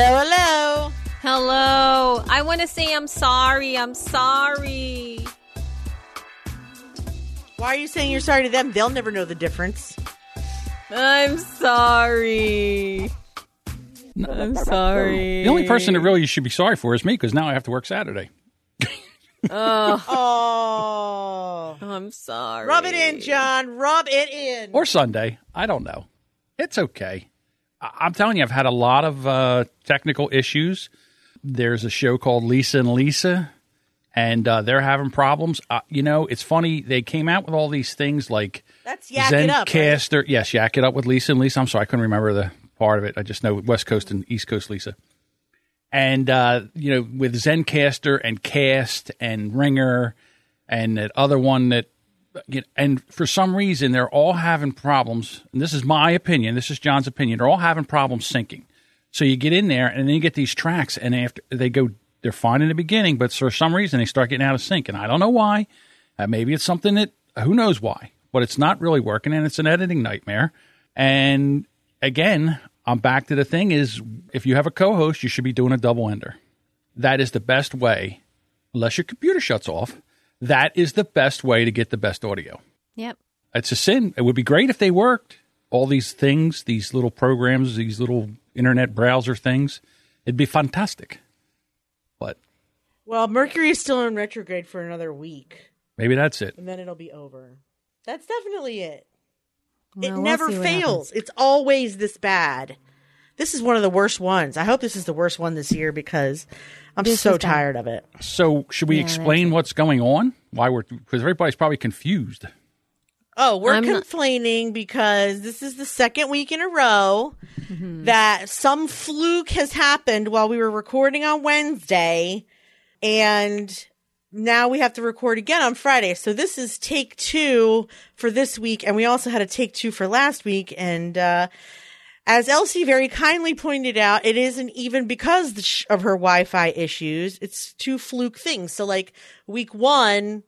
Hello, hello. Hello. I want to say I'm sorry. I'm sorry. Why are you saying you're sorry to them? They'll never know the difference. I'm sorry. I'm sorry. The only person that really you should be sorry for is me because now I have to work Saturday. Oh. oh. I'm sorry. Rub it in, John. Rub it in. or Sunday. I don't know. It's okay. I'm telling you, I've had a lot of uh, technical issues. There's a show called Lisa and Lisa, and uh, they're having problems. Uh, you know, it's funny. They came out with all these things like That's yak it up. right? Zencastr. Yes, yak it up with Lisa and Lisa. I'm sorry, I couldn't remember the part of it. I just know West Coast and East Coast Lisa. And uh, you know, with Zencastr and Cast and Ringr and that other one that and for some reason they're all having problems. And this is my opinion. This is John's opinion. They're all having problems syncing. So you get in there and then you get these tracks, and after they go, they're fine in the beginning, but for some reason they start getting out of sync, and I don't know why. Uh, maybe it's something that who knows why, but it's not really working, and it's an editing nightmare. And again, I'm back to the thing: is if you have a co-host, you should be doing a double ender. That is the best way, unless your computer shuts off. That is the best way to get the best audio Yep. it's a sin. It would be great if they worked. All these things, these little programs, these little internet browser things, it'd be fantastic. But Well, Mercury is still in retrograde for another week, maybe that's it. and then it'll be over. That's definitely it. it Well, we'll never see what fails. It's always this bad. This is one of the worst ones. I hope this is the worst one this year because I'm This so is bad. tired of it. So should we Yeah, explain what's going on? Why we're because everybody's probably confused. Oh, we're I'm not- complaining because this is the second week in a row Mm-hmm. that some fluke has happened while we were recording on Wednesday, and now we have to record again on Friday. So this is take two for this week, and we also had a take two for last week. And uh, as Elsie very kindly pointed out, it isn't even because of her Wi-Fi issues; it's two fluke things. So like week one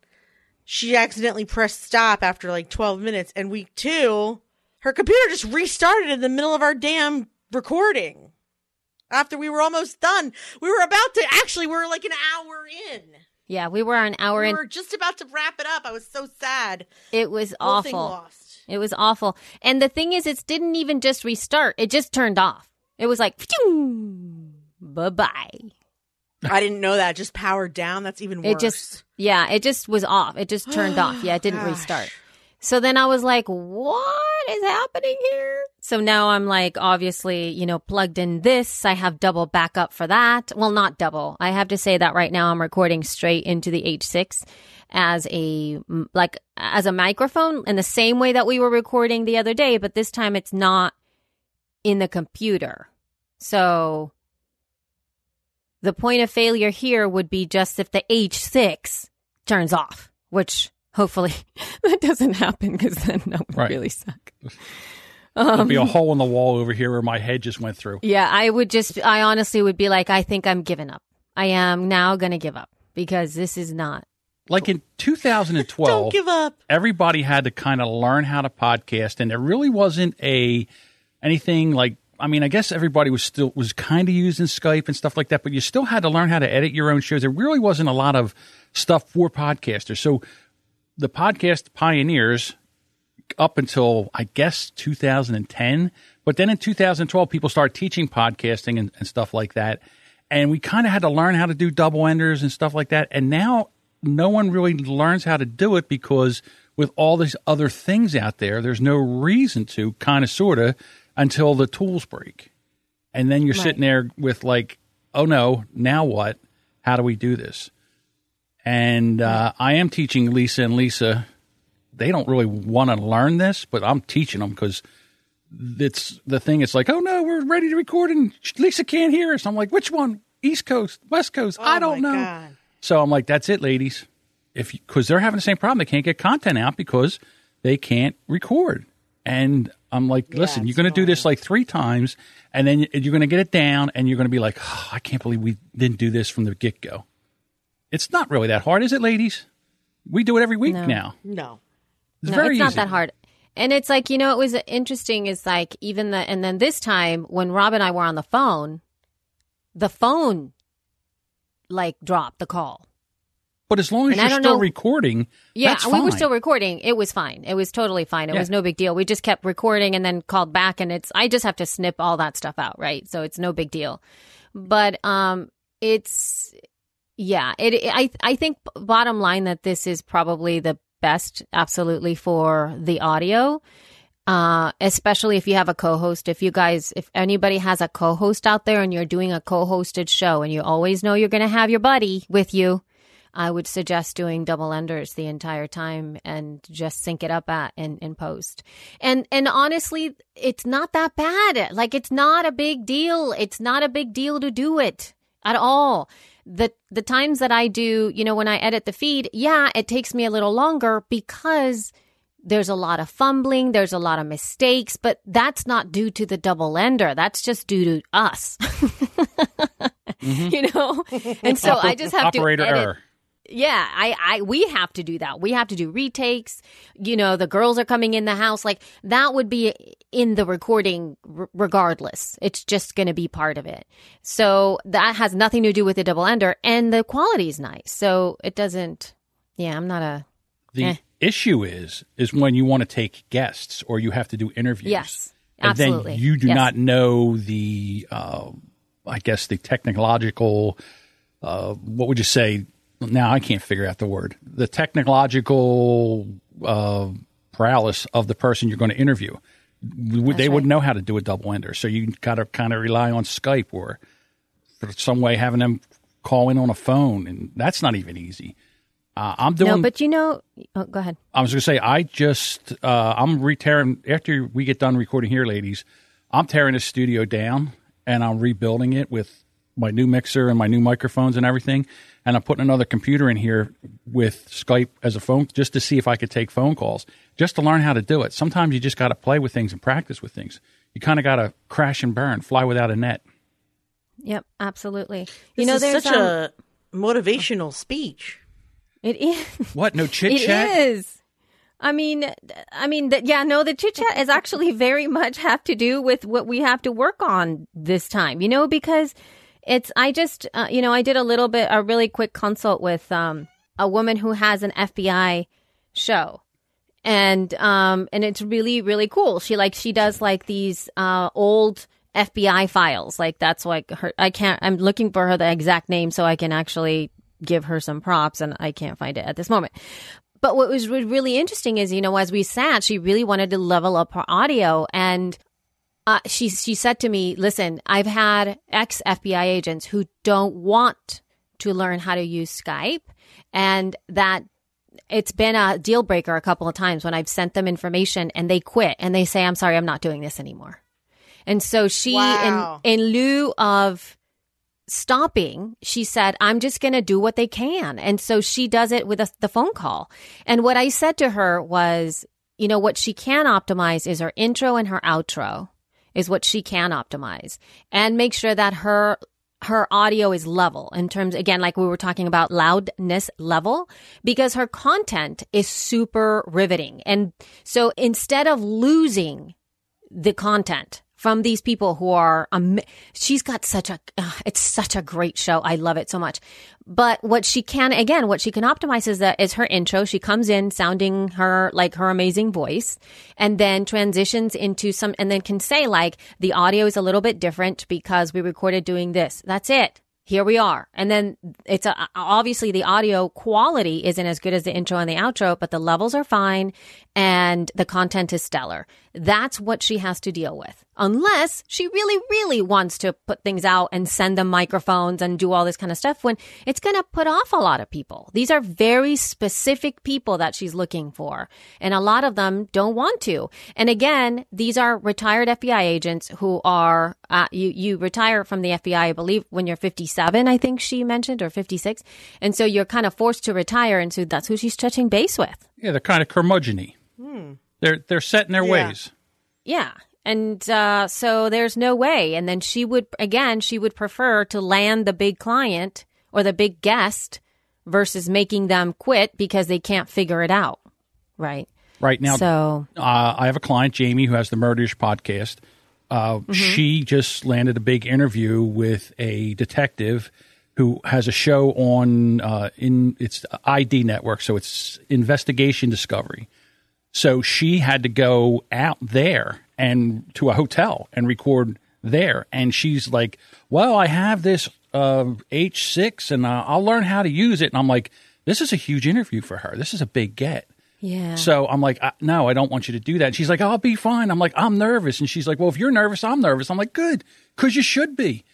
she accidentally pressed stop after like 12 minutes. And week two, her computer just restarted in the middle of our damn recording after we were almost done. We were about to actually, we were like an hour in. Yeah, we were an hour We in. We were just about to wrap it up. I was so sad. It was Whole awful. It was awful. And the thing is, it didn't even just restart. It just turned off. It was like, bye bye. I didn't know that. Just powered down. That's even worse. It just, yeah, it just was off. It just turned off. Yeah, it didn't Gosh. restart. So then I was like, what is happening here? So now I'm like, obviously, you know, plugged in this. I have double backup for that. Well, not double. I have to say that right now I'm recording straight into the H6 as a, like, as a microphone in the same way that we were recording the other day, but this time it's not in the computer. So the point of failure here would be just if the H6 turns off, which hopefully that doesn't happen because then that would Right. really suck. There'll be a um, hole in the wall over here where my head just went through. Yeah, I would just, I honestly would be like, I think I'm giving up. I am now going to give up because this is not. Like in 2012, don't give up. everybody had to kind of learn how to podcast, and there really wasn't a anything like. I mean, I guess everybody was still was kind of using Skype and stuff like that, but you still had to learn how to edit your own shows. There really wasn't a lot of stuff for podcasters. So the podcast pioneers up until I guess 2010, but then in 2012, people started teaching podcasting and, and stuff like that, and we kind of had to learn how to do double enders and stuff like that. And now no one really learns how to do it because with all these other things out there, there's no reason to kind of sort of until the tools break. And then you're sitting there with like, oh no, now what? How do we do this? And uh, I am teaching Lisa and Lisa they don't really want to learn this, but I'm teaching them because it's the thing. It's like, oh no, we're ready to record, and Lisa can't hear us. I'm like, which one? East Coast, West Coast? I Oh, don't my know. God. So I'm like, that's it, ladies. If because they're having the same problem, they can't get content out because they can't record. And I'm like, listen, you're going to do this like three times, and then you're going to get it down, and you're going to be like, oh, I can't believe we didn't do this from the get go. It's not really that hard, is it, ladies? We do it every week No. now. No. It's no, very it's not easy. that hard. And it's like, you know, it was interesting is like even the, and then this time when Rob and I were on the phone, the phone like dropped the call. But as long as And I you're don't still know- recording, Yeah, that's we were fine. still recording. It was fine. It was totally fine. It Yeah. was no big deal. We just kept recording and then called back and it's I just have to snip all that stuff out, right? So it's no big deal. But um it's yeah, it I I think bottom line that this is probably the best absolutely for the audio. Uh, especially if you have a co-host. If you guys, if anybody has a co-host out there and you're doing a co-hosted show and you always know you're going to have your buddy with you, I would suggest doing double enders the entire time and just sync it up at in, in post. And and honestly, it's not that bad. Like it's not a big deal. It's not a big deal to do it at all. The the times that I do, you know, when I edit the feed, yeah, it takes me a little longer because there's a lot of fumbling, there's a lot of mistakes, but that's not due to the double ender. That's just due to us. Mm-hmm. You know? And so I just have operator to edit error. Yeah, I, I, we have to do that. We have to do retakes. You know, the girls are coming in the house. Like that would be in the recording r- regardless. It's just going to be part of it. So that has nothing to do with the double ender and the quality is nice. So it doesn't, yeah, I'm not a, The Eh. issue is is when you want to take guests or you have to do interviews. Yes, Absolutely. and then you do Yes. not know the, uh, I guess the technological. Uh, what would you say? Now I can't figure out the word. The technological uh, paralysis of the person you're going to interview. W- they right. wouldn't know how to do a double ender, so you got to kind of rely on Skype or for some way having them call in on a phone, and that's not even easy. Uh, I'm doing. no, but you know, oh, go ahead. I was going to say, I just, uh, I'm re-tearing, after we get done recording here, ladies, I'm tearing the studio down and I'm rebuilding it with my new mixer and my new microphones and everything. And I'm putting another computer in here with Skype as a phone just to see if I could take phone calls, just to learn how to do it. Sometimes you just got to play with things and practice with things. You kind of got to crash and burn, fly without a net. Yep, absolutely. This you know, is there's such um, a motivational speech. it is. What? No chit chat? is. I mean, I mean, that yeah, no, the chit chat is actually very much have to do with what we have to work on this time, you know, because it's, I just, uh, you know, I did a little bit, a really quick consult with um, a woman who has an FBI show. And um and it's really really cool. She like she does like these uh old FBI files. Like that's like her I can't I'm looking for her the exact name so I can actually give her some props and I can't find it at this moment. But what was really interesting is, you know, as we sat, she really wanted to level up her audio and uh, she she said to me, "Listen, I've had ex FBI agents who don't want to learn how to use Skype, and that it's been a deal breaker a couple of times when I've sent them information and they quit and they say, "I'm sorry, I'm not doing this anymore." And so she, Wow. in in lieu of stopping, she said, I'm just going to do what they can. And so she does it with a, the phone call. And what I said to her was, you know, what she can optimize is her intro and her outro is what she can optimize and make sure that her her audio is level in terms again like we were talking about loudness level because her content is super riveting. And so instead of losing the content from these people who are um, she's got such a uh, it's such a great show i love it so much but what she can again what she can optimize is that is her intro she comes in sounding her like her amazing voice and then transitions into some and then can say like the audio is a little bit different because we recorded doing this that's it here we are. And then it's a, obviously the audio quality isn't as good as the intro and the outro, but the levels are fine and the content is stellar. That's what she has to deal with. Unless she really, really wants to put things out and send them microphones and do all this kind of stuff when it's going to put off a lot of people. These are very specific people that she's looking for. And a lot of them don't want to. And again, these are retired FBI agents who are, uh, you, you retire from the FBI, I believe, when you're 57, I think she mentioned, or 56. And so you're kind of forced to retire. And so that's who she's touching base with. Yeah, they're kind of curmudgeon They're they're set in their Yeah. ways. Yeah. And uh, so there's no way. And then she would, again, she would prefer to land the big client or the big guest versus making them quit because they can't figure it out. Right. Right now, so, uh, I have a client, Jamie, who has the Murderish podcast. Uh, Mm-hmm. She just landed a big interview with a detective who has a show on uh, in it's ID Network, so it's Investigation Discovery. So she had to go out there and to a hotel and record there. And she's like, "Well, I have this uh, H6, and uh, I'll learn how to use it." And I'm like, "This is a huge interview for her. This is a big get." yeah. So I'm like, I, no, I don't want you to do that. And she's like, I'll be fine. I'm like, I'm nervous. And she's like, well, if you're nervous, I'm nervous. I'm like, good, because you should be.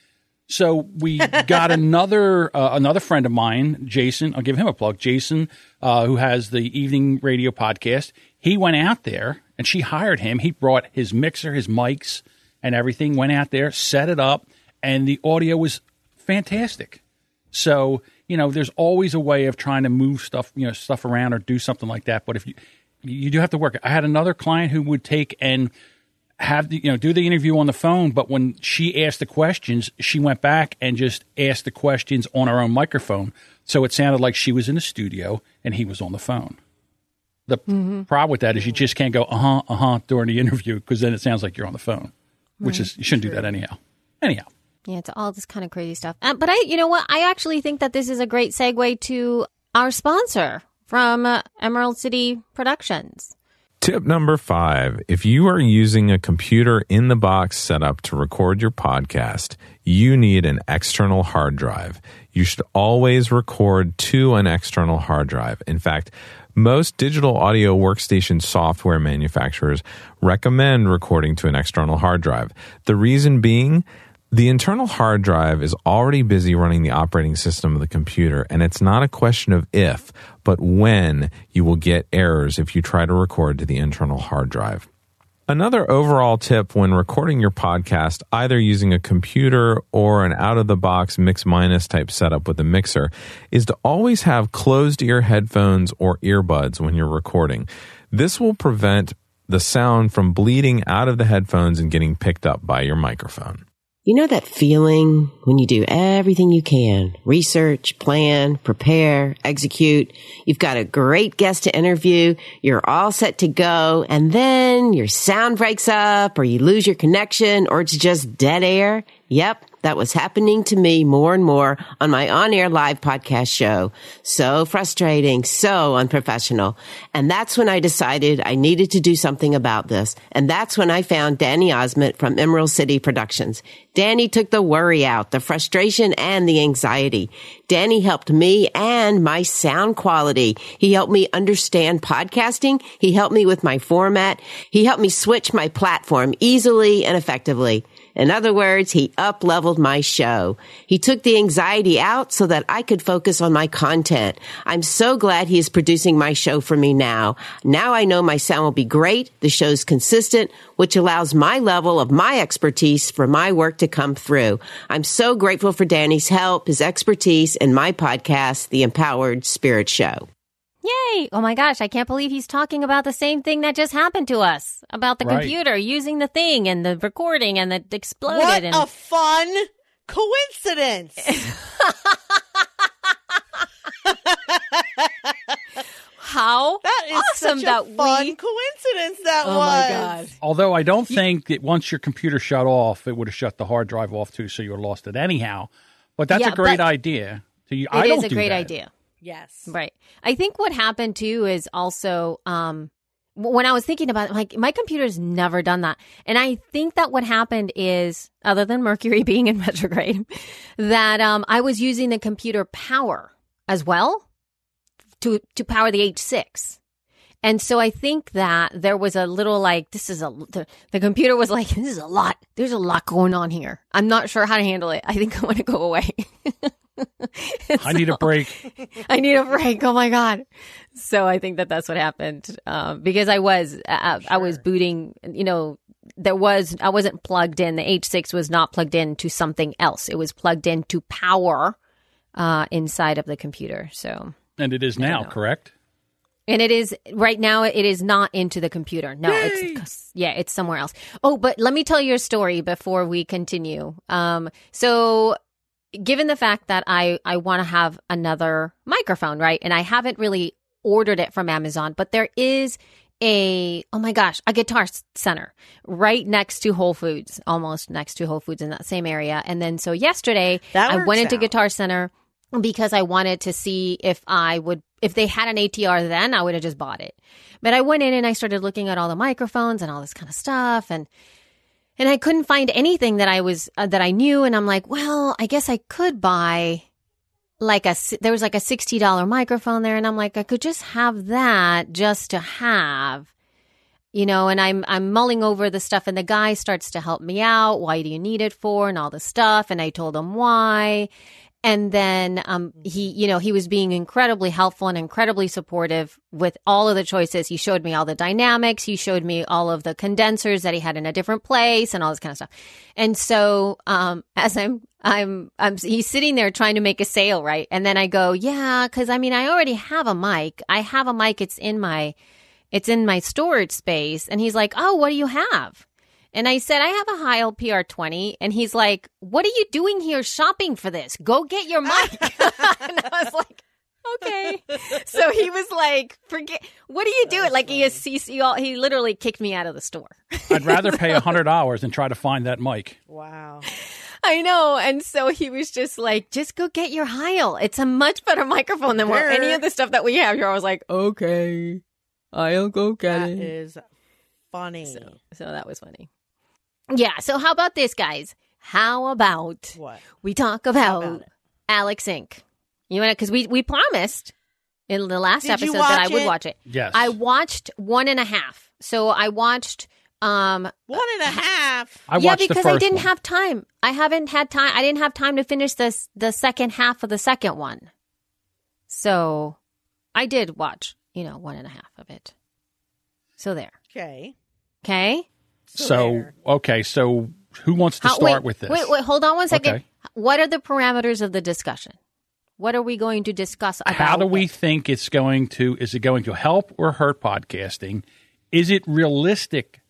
So we got another uh, another friend of mine, Jason. I'll give him a plug. Jason, uh, who has the evening radio podcast. He went out there and she hired him. He brought his mixer, his mics, and everything. Went out there, set it up, and the audio was fantastic. So you know, there's always a way of trying to move stuff, you know, stuff around or do something like that. But if you you do have to work. I had another client who would take and have the, you know do the interview on the phone, but when she asked the questions, she went back and just asked the questions on her own microphone, so it sounded like she was in the studio and he was on the phone. The problem with that is you just can't go uh huh uh huh during the interview because then it sounds like you're on the phone, which is you shouldn't do that anyhow. Anyhow. Yeah, it's all this kind of crazy stuff. Uh, but I, you know what? I actually think that this is a great segue to our sponsor from uh, Emerald City Productions. Tip number five if you are using a computer in the box setup to record your podcast, you need an external hard drive. You should always record to an external hard drive. In fact, most digital audio workstation software manufacturers recommend recording to an external hard drive. The reason being, the internal hard drive is already busy running the operating system of the computer, and it's not a question of if, but when you will get errors if you try to record to the internal hard drive. Another overall tip when recording your podcast, either using a computer or an out of the box mix minus type setup with a mixer, is to always have closed ear headphones or earbuds when you're recording. This will prevent the sound from bleeding out of the headphones and getting picked up by your microphone. You know that feeling when you do everything you can, research, plan, prepare, execute. You've got a great guest to interview. You're all set to go. And then your sound breaks up or you lose your connection or it's just dead air. Yep. That was happening to me more and more on my on-air live podcast show. So frustrating, so unprofessional. And that's when I decided I needed to do something about this. And that's when I found Danny Ozment from Emerald City Productions. Danny took the worry out, the frustration and the anxiety. Danny helped me and my sound quality. He helped me understand podcasting. He helped me with my format. He helped me switch my platform easily and effectively. In other words, he up leveled my show. He took the anxiety out so that I could focus on my content. I'm so glad he is producing my show for me now. Now I know my sound will be great. The show's consistent, which allows my level of my expertise for my work to come through. I'm so grateful for Danny's help, his expertise, and my podcast, The Empowered Spirit Show. Yay! Oh my gosh, I can't believe he's talking about the same thing that just happened to us about the Right. computer using the thing and the recording and it exploded. What and a fun coincidence. how That is awesome such a that fun we. coincidence that Oh was. my god! Although I don't think that once your computer shut off, it would have shut the hard drive off too, so you would have lost it anyhow. But that's Yeah, a great idea. So you, It I is don't a do great that. idea. Yes. Right. I think what happened too is also um when I was thinking about it, like my computer's never done that. And I think that what happened is other than Mercury being in retrograde that um I was using the computer power as well to to power the H6. And so I think that there was a little like, this is a, the, the computer was like, this is a lot. There's a lot going on here. I'm not sure how to handle it. I think I want to go away. I need a break. I need a break. Oh my God. So I think that that's what happened. Um, because I was, uh, I was booting, you know, there was, I wasn't plugged in. The H6 was not plugged in to something else. It was plugged into power, uh, inside of the computer. So, And it is now, correct? and it is right now. It is not into the computer. No, it's yeah, it's somewhere else. Oh, but let me tell you a story before we continue. Um, so given the fact that I I want to have another microphone, right, and I haven't really ordered it from Amazon, but there is a oh my gosh a guitar center right next to whole foods almost next to whole foods in that same area. And then so yesterday i went into out. guitar center because i wanted to see if i would if they had an atr then i would have just bought it. But i went in and i started looking at all the microphones and all this kind of stuff and and i couldn't find anything that i was uh, that i knew. And i'm like well i guess i could buy like a there was like a $60 microphone there. And I'm like I could just have that just to have you know and I'm I'm mulling over the stuff. And the guy starts to help me out. Why do you need it for? And all the stuff. And I told him why and then um he you know he was being incredibly helpful and incredibly supportive with all of the choices. He showed me all the dynamics. He showed me all of the condensers that he had in a different place and all this kind of stuff. And so um as i'm i'm i'm he's sitting there trying to make a sale right? And then i go yeah because i mean i already have a mic. I have a mic. It's in my it's in my storage space. And he's like oh what do you have and I said, I have a Heil PR20. And he's like, What are you doing here shopping for this? Go get your mic. and I was like, Okay. So he was like, Forget, what are you doing? Like, he, is, he, he, all- he literally kicked me out of the store. I'd rather pay a hundred dollars than try to find that mic. Wow. I know. And so he was just like, Just go get your Heil. It's a much better microphone than what Sure. any of the stuff that we have here. I was like, Okay, I'll go get That it. is funny. So, so that was funny. Yeah. So how about this, guys? How about what? we talk about, about? Alex Inc. You want to, because we, we promised in the last Did episode that I watch would it? watch it. Yes. I watched one and a half. So I watched, um, One and a half. I yeah, watched the because I didn't one. have time. I haven't had time. I didn't have time to finish this, the second half of the second one. So I did watch, you know, one and a half of it. So there. Okay. Okay. So there. okay, so who wants to How- start wait, with this? Wait, wait, hold on one second. Okay. What are the parameters of the discussion? What are we going to discuss about? How do we it? think it's going to? Is it going to help or hurt podcasting? Is it realistic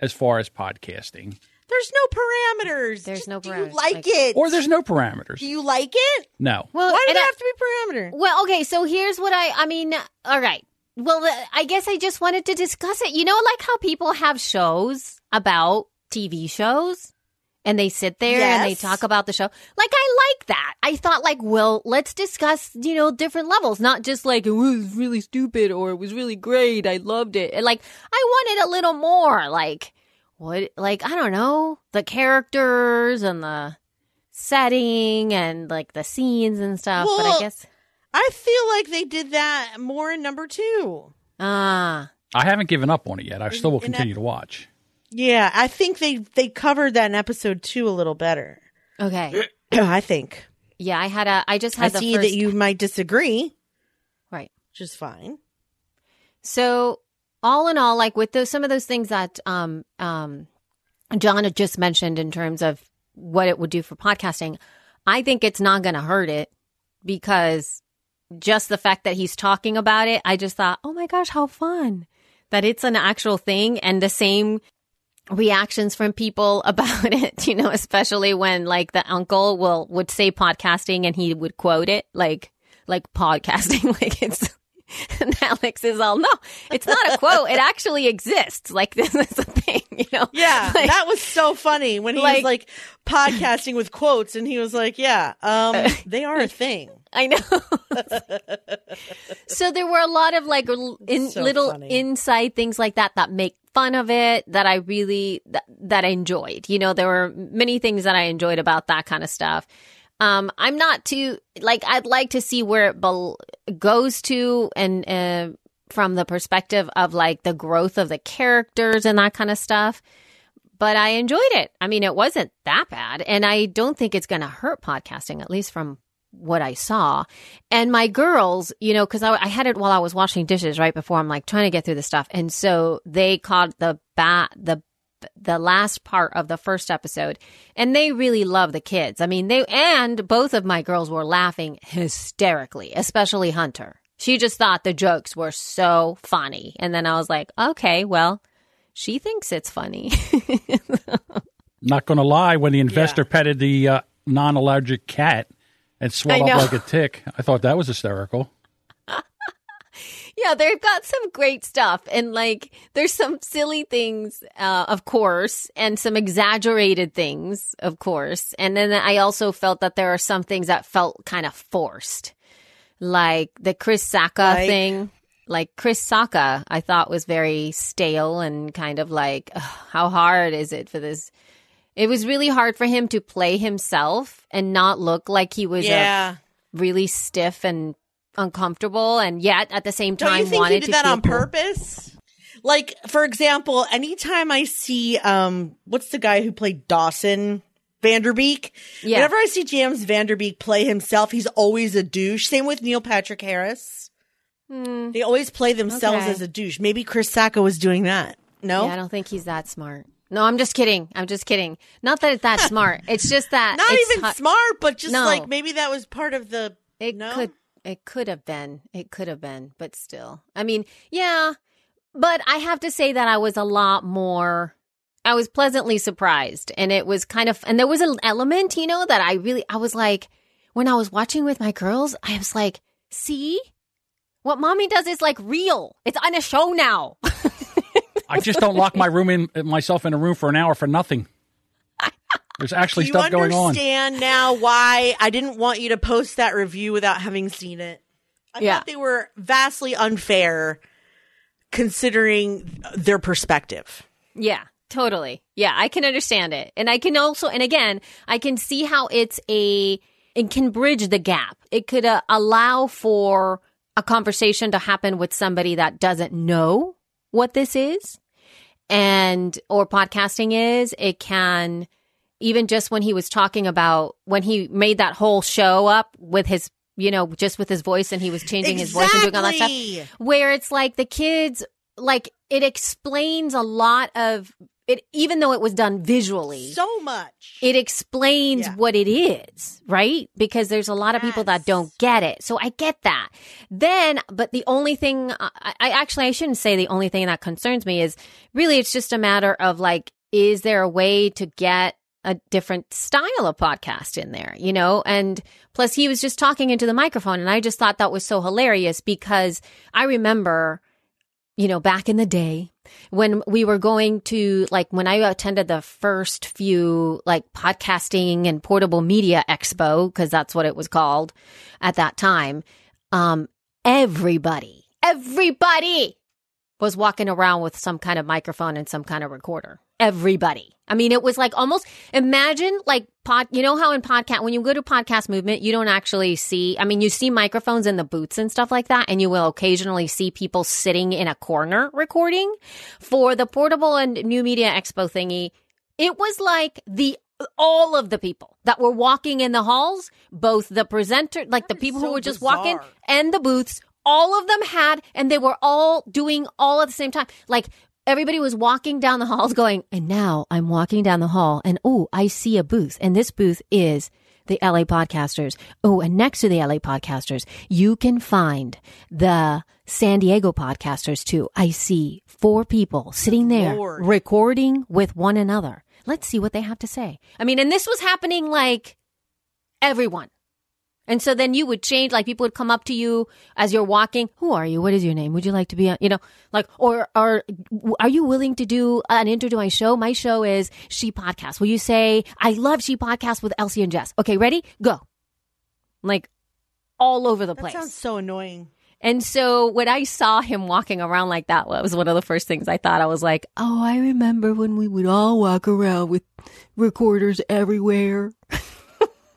as far as podcasting, There's no parameters. There's Just no Do you parameters, like like- it? or there's no parameters? Do you like it? No. Well, Why does and there I- have to be parameter? Well, okay, so here's what I I mean, all right. Well, I guess I just wanted to discuss it. You know like how people have shows about TV shows and they sit there and they talk about the show. Like I like that. I thought like, well, let's discuss, you know, different levels, not just like it was really stupid or it was really great. I loved it. And like I wanted a little more like what like I don't know, the characters and the setting and like the scenes and stuff, but I guess I feel like they did that more in number two. Ah, I haven't given up on it yet. I still will in continue to watch. Yeah, I think they they covered that in episode two a little better. okay. I think. Yeah, I had a. I just I had the see first. that you might disagree, right. which is fine. So all in all, like with those some of those things that um um John had just mentioned in terms of what it would do for podcasting, I think it's not going to hurt it because just the fact that he's talking about it, I just thought, oh my gosh, how fun that it's an actual thing and the same reactions from people about it, you know, especially when like the uncle will would say podcasting and he would quote it like like podcasting like it's and Alex is all no, it's not a quote. It actually exists. Like this is a thing, you know. Yeah, Like- that was so funny when he like- was like podcasting with quotes, and he was like, "Yeah, um, they are a thing." I know. so there were a lot of like in, So little funny. inside things like that that make fun of it that I really that, that I enjoyed. You know, there were many things that I enjoyed about that kind of stuff. Um, I'm not too like I'd like to see where it bel- goes to and uh, from the perspective of like the growth of the characters and that kind of stuff. But I enjoyed it. I mean, it wasn't that bad. And I don't think it's going to hurt podcasting, at least from what I saw. And my girls, you know, because I, I, had it while I was washing dishes right before I'm like trying to get through the stuff. And so they caught the bat, the the last part of the first episode and they really love the kids. I mean, they and both of my girls were laughing hysterically, especially Hunter. She just thought the jokes were so funny. And then I was like, okay, well, she thinks it's funny. Not going to lie, when the investor yeah. petted the uh, non allergic cat and swelled up like a tick, I thought that was hysterical. yeah, they've got some great stuff. And like, there's some silly things, uh, of course, and some exaggerated things, of course. And then I also felt that there are some things that felt kind of forced, like the Chris Sacca like- thing like Chris Sacca, I thought was very stale and kind of like, ugh, how hard is it for this? It was really hard for him to play himself and not look like he was yeah. really stiff and uncomfortable, and yet at the same time Don't you think wanted he did that on purpose. Like, for example, anytime I see, um, what's the guy who played Dawson? Van Der Beek. Yeah. Whenever I see James Van Der Beek play himself, he's always a douche. Same with Neil Patrick Harris. Hmm. They always play themselves Okay. as a douche. Maybe Chris Sacca was doing that. No, Yeah, I don't think he's that smart. No, I'm just kidding. I'm just kidding. Not that it's that smart. It's just that not even smart, but just No. like maybe that was part of the. It no? could it could have been. It could have been, but still. I mean, yeah. But I have to say that I was a lot more I was pleasantly surprised and it was kind of and there was an element, you know, that I really I was like when I was watching with my girls, I was like, "See? What mommy does is like real. It's on a show now." I just don't lock my room in myself in a room for an hour for nothing. There's actually Do you stuff going on. understand now why I didn't want you to post that review without having seen it? I Yeah. thought they were vastly unfair considering their perspective. Yeah, totally. Yeah, I can understand it. And I can also, and again, I can see how it's a, it can bridge the gap. It could uh, allow for a conversation to happen with somebody that doesn't know what this is and, or podcasting is. It can, even just when he was talking about, when he made that whole show up with his, you know, just with his voice and he was changing his voice and doing all that stuff where it's like the kids like it explains a lot of it even though it was done visually So much. it explains Yeah. what it is right because there's a lot of people that don't get it so i get that then but the only thing uh, I, I actually i shouldn't say the only thing that concerns me is really it's just a matter of like is there a way to get a different style of podcast in there, you know? And plus, he was just talking into the microphone, and I just thought that was so hilarious because I remember, you know, back in the day when we were going to, like, when I attended the first few, like, podcasting and portable media expo, because that's what it was called at that time, um, everybody, everybody was walking around with some kind of microphone and some kind of recorder. Everybody. I mean, it was like almost imagine like pod, you know how in podcast, when you go to podcast movement, you don't actually see, I mean, you see microphones in the booths and stuff like that, and you will occasionally see people sitting in a corner recording for the portable and new media expo thingy. It was like the all of the people that were walking in the halls, both the presenter, like the people so who were just walking and the booths, all of them had, and they were all doing all at the same time. Like everybody was walking down the halls going, and now I'm walking down the hall and oh, I see a booth and this booth is the LA podcasters. Oh, and next to the LA podcasters, you can find the San Diego podcasters too. I see four people sitting there Lord. recording with one another. Let's see what they have to say. I mean, and this was happening like everyone. And so then you would change, like people would come up to you as you're walking. Who are you? What is your name? Would you like to be on, you know, like, or, or are you willing to do an intro to my show? My show is She Podcast. Will you say, I love She Podcast with Elsie and Jess? Okay, ready? Go. Like all over the That place. sounds so annoying. And so when I saw him walking around like that, that was one of the first things I thought. I was like, oh, I remember when we would all walk around with recorders everywhere.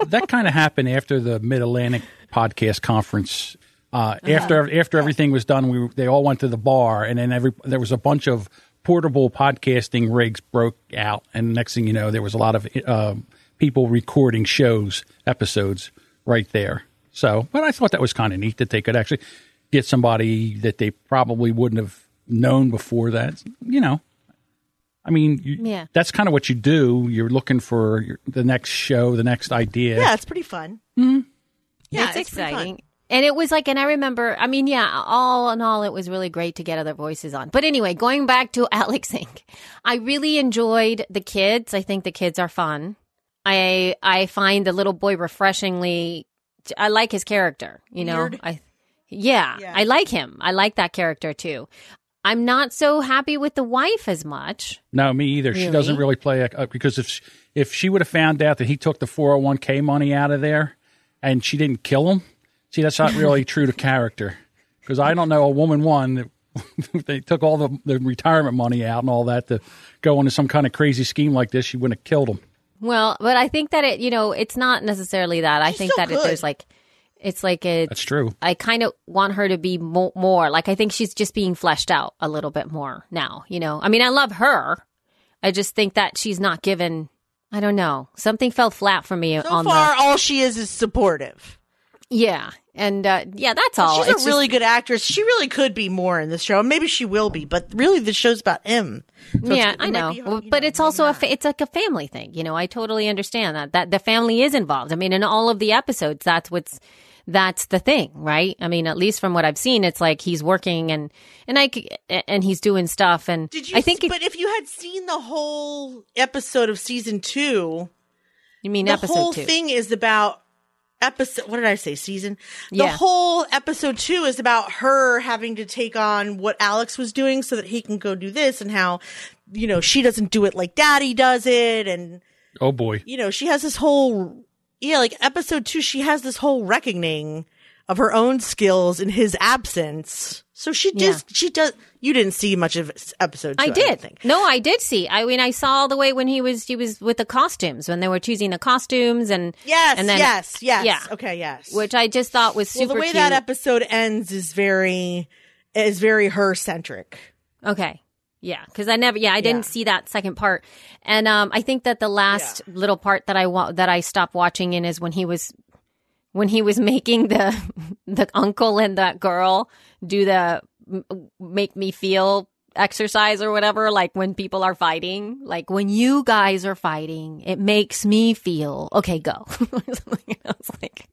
that kind of happened after the Mid Atlantic Podcast Conference Uh, After after everything was done, we they all went to the bar, and then every there was a bunch of portable podcasting rigs broke out, and next thing you know, there was a lot of uh, people recording shows episodes right there. So, but I thought that was kind of neat that they could actually get somebody that they probably wouldn't have known before that. You know, I mean, you, Yeah. that's kind of what you do. You're looking for your, the next show, the next idea. Yeah, it's pretty fun. Mm-hmm. Yeah, it's, it's exciting. And it was like, and I remember, I mean, yeah, all in all, it was really great to get other voices on. But anyway, going back to Alex Inc., I really enjoyed the kids. I think the kids are fun. I I find the little boy refreshingly. I like his character. You know, Weird. I yeah, Yeah. I like him. I like that character too. I'm not so happy with the wife as much. No, me either. She doesn't Really? really play a, because if she, if she would have found out that he took the 401k money out of there and she didn't kill him, see that's not really true to character. Because I don't know a woman one that they took all the, the retirement money out and all that to go into some kind of crazy scheme like this, she wouldn't have killed him. Well, but I think that it, you know, it's not necessarily that. I She's think that it, there's like, it's like a That's true. I kind of want her to be mo- more like I think she's just being fleshed out a little bit more now. You know, I mean, I love her. I just think that she's not given. I don't know. Something fell flat for me So on far, all she is is supportive. Yeah, and uh, yeah, that's all. She's It's a just- really good actress. She really could be more in this show. Maybe she will be, but really, the show's about him. So yeah, I know, be, you Well, know, but it's maybe also a fa- it's like a family thing. You know, I totally understand that that the family is involved. I mean, in all of the episodes, that's what's that's the thing, right? I mean, at least from what I've seen, it's like he's working and and I c- and he's doing stuff. And Did you? I think, it, but if you had seen the whole episode of season two, you mean the episode whole two? thing is about episode. What did I say? Season. The Yeah. whole episode two is about her having to take on what Alex was doing so that he can go do this, and how you know she doesn't do it like Daddy does it, and Oh boy. you know she has this whole yeah like episode two she has this whole reckoning of her own skills in his absence. So she Yeah. She does. You didn't see much of episode. Two, I did. think. No, I did see. I mean, I saw all the way when he was he was with the costumes when they were choosing the costumes and Yes. and then yes. Yes. yeah. Okay. Yes. which I just thought was well, super the way cute. that episode ends is very is very her centric. Okay. Yeah, because I never, yeah, I didn't Yeah. see that second part, and um, I think that the last little part that I wa- that I stopped watching in is when he was when he was making the the uncle and that girl do the make me feel exercise or whatever. Like when people are fighting, like when you guys are fighting, it makes me feel okay. Go. I was like,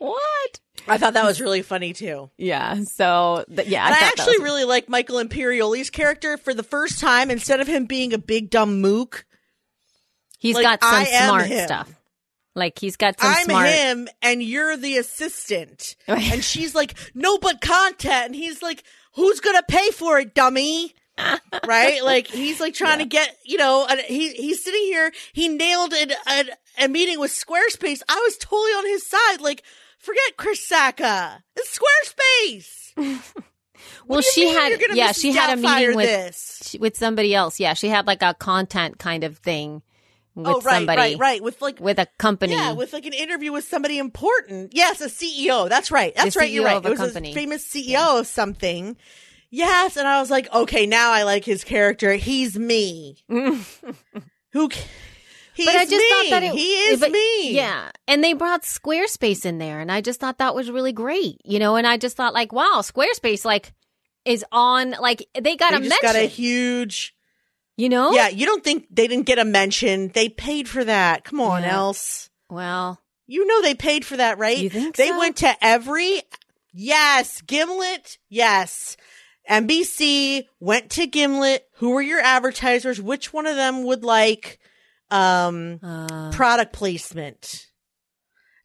what? I thought that was really funny too. Yeah. So th- yeah, and I, thought actually was- really like Michael Imperioli's character for the first time. Instead of him being a big dumb mook, He's Like, got some I am smart him. stuff. Like he's got some smart. I'm smart. him and you're the assistant. and she's like, no, but content. And he's like, who's going to pay for it, dummy? right? Like he's like trying to get, you know, and he, he's sitting here. He nailed an, an, a meeting with Squarespace. I was totally on his side. Like, forget Chris Sacca. It's Squarespace. Well, What do you she had yeah, she had a meeting with this? with somebody else. Yeah, she had like a content kind of thing with oh, right, somebody right, right. With like, with a company. Yeah, with like an interview with somebody important. Yes, a CEO. That's right. That's The right. You're right. of a it was company. a famous CEO of something. Yes, and I was like, okay, now I like his character. He's me. Who? But I just me. thought that it, he is but- me. Yeah, and they brought Squarespace in there, and I just thought that was really great. You know, and I just thought like, wow, Squarespace like is on like they got They a just mention. got a huge. you know? Yeah, you don't think they didn't get a mention? They paid for that. Come on, Yeah. else. Well, You know they paid for that, right? You think they so? went to every yes, Gimlet, yes. NBC went to Gimlet. Who were your advertisers? Which one of them would like um uh, product placement?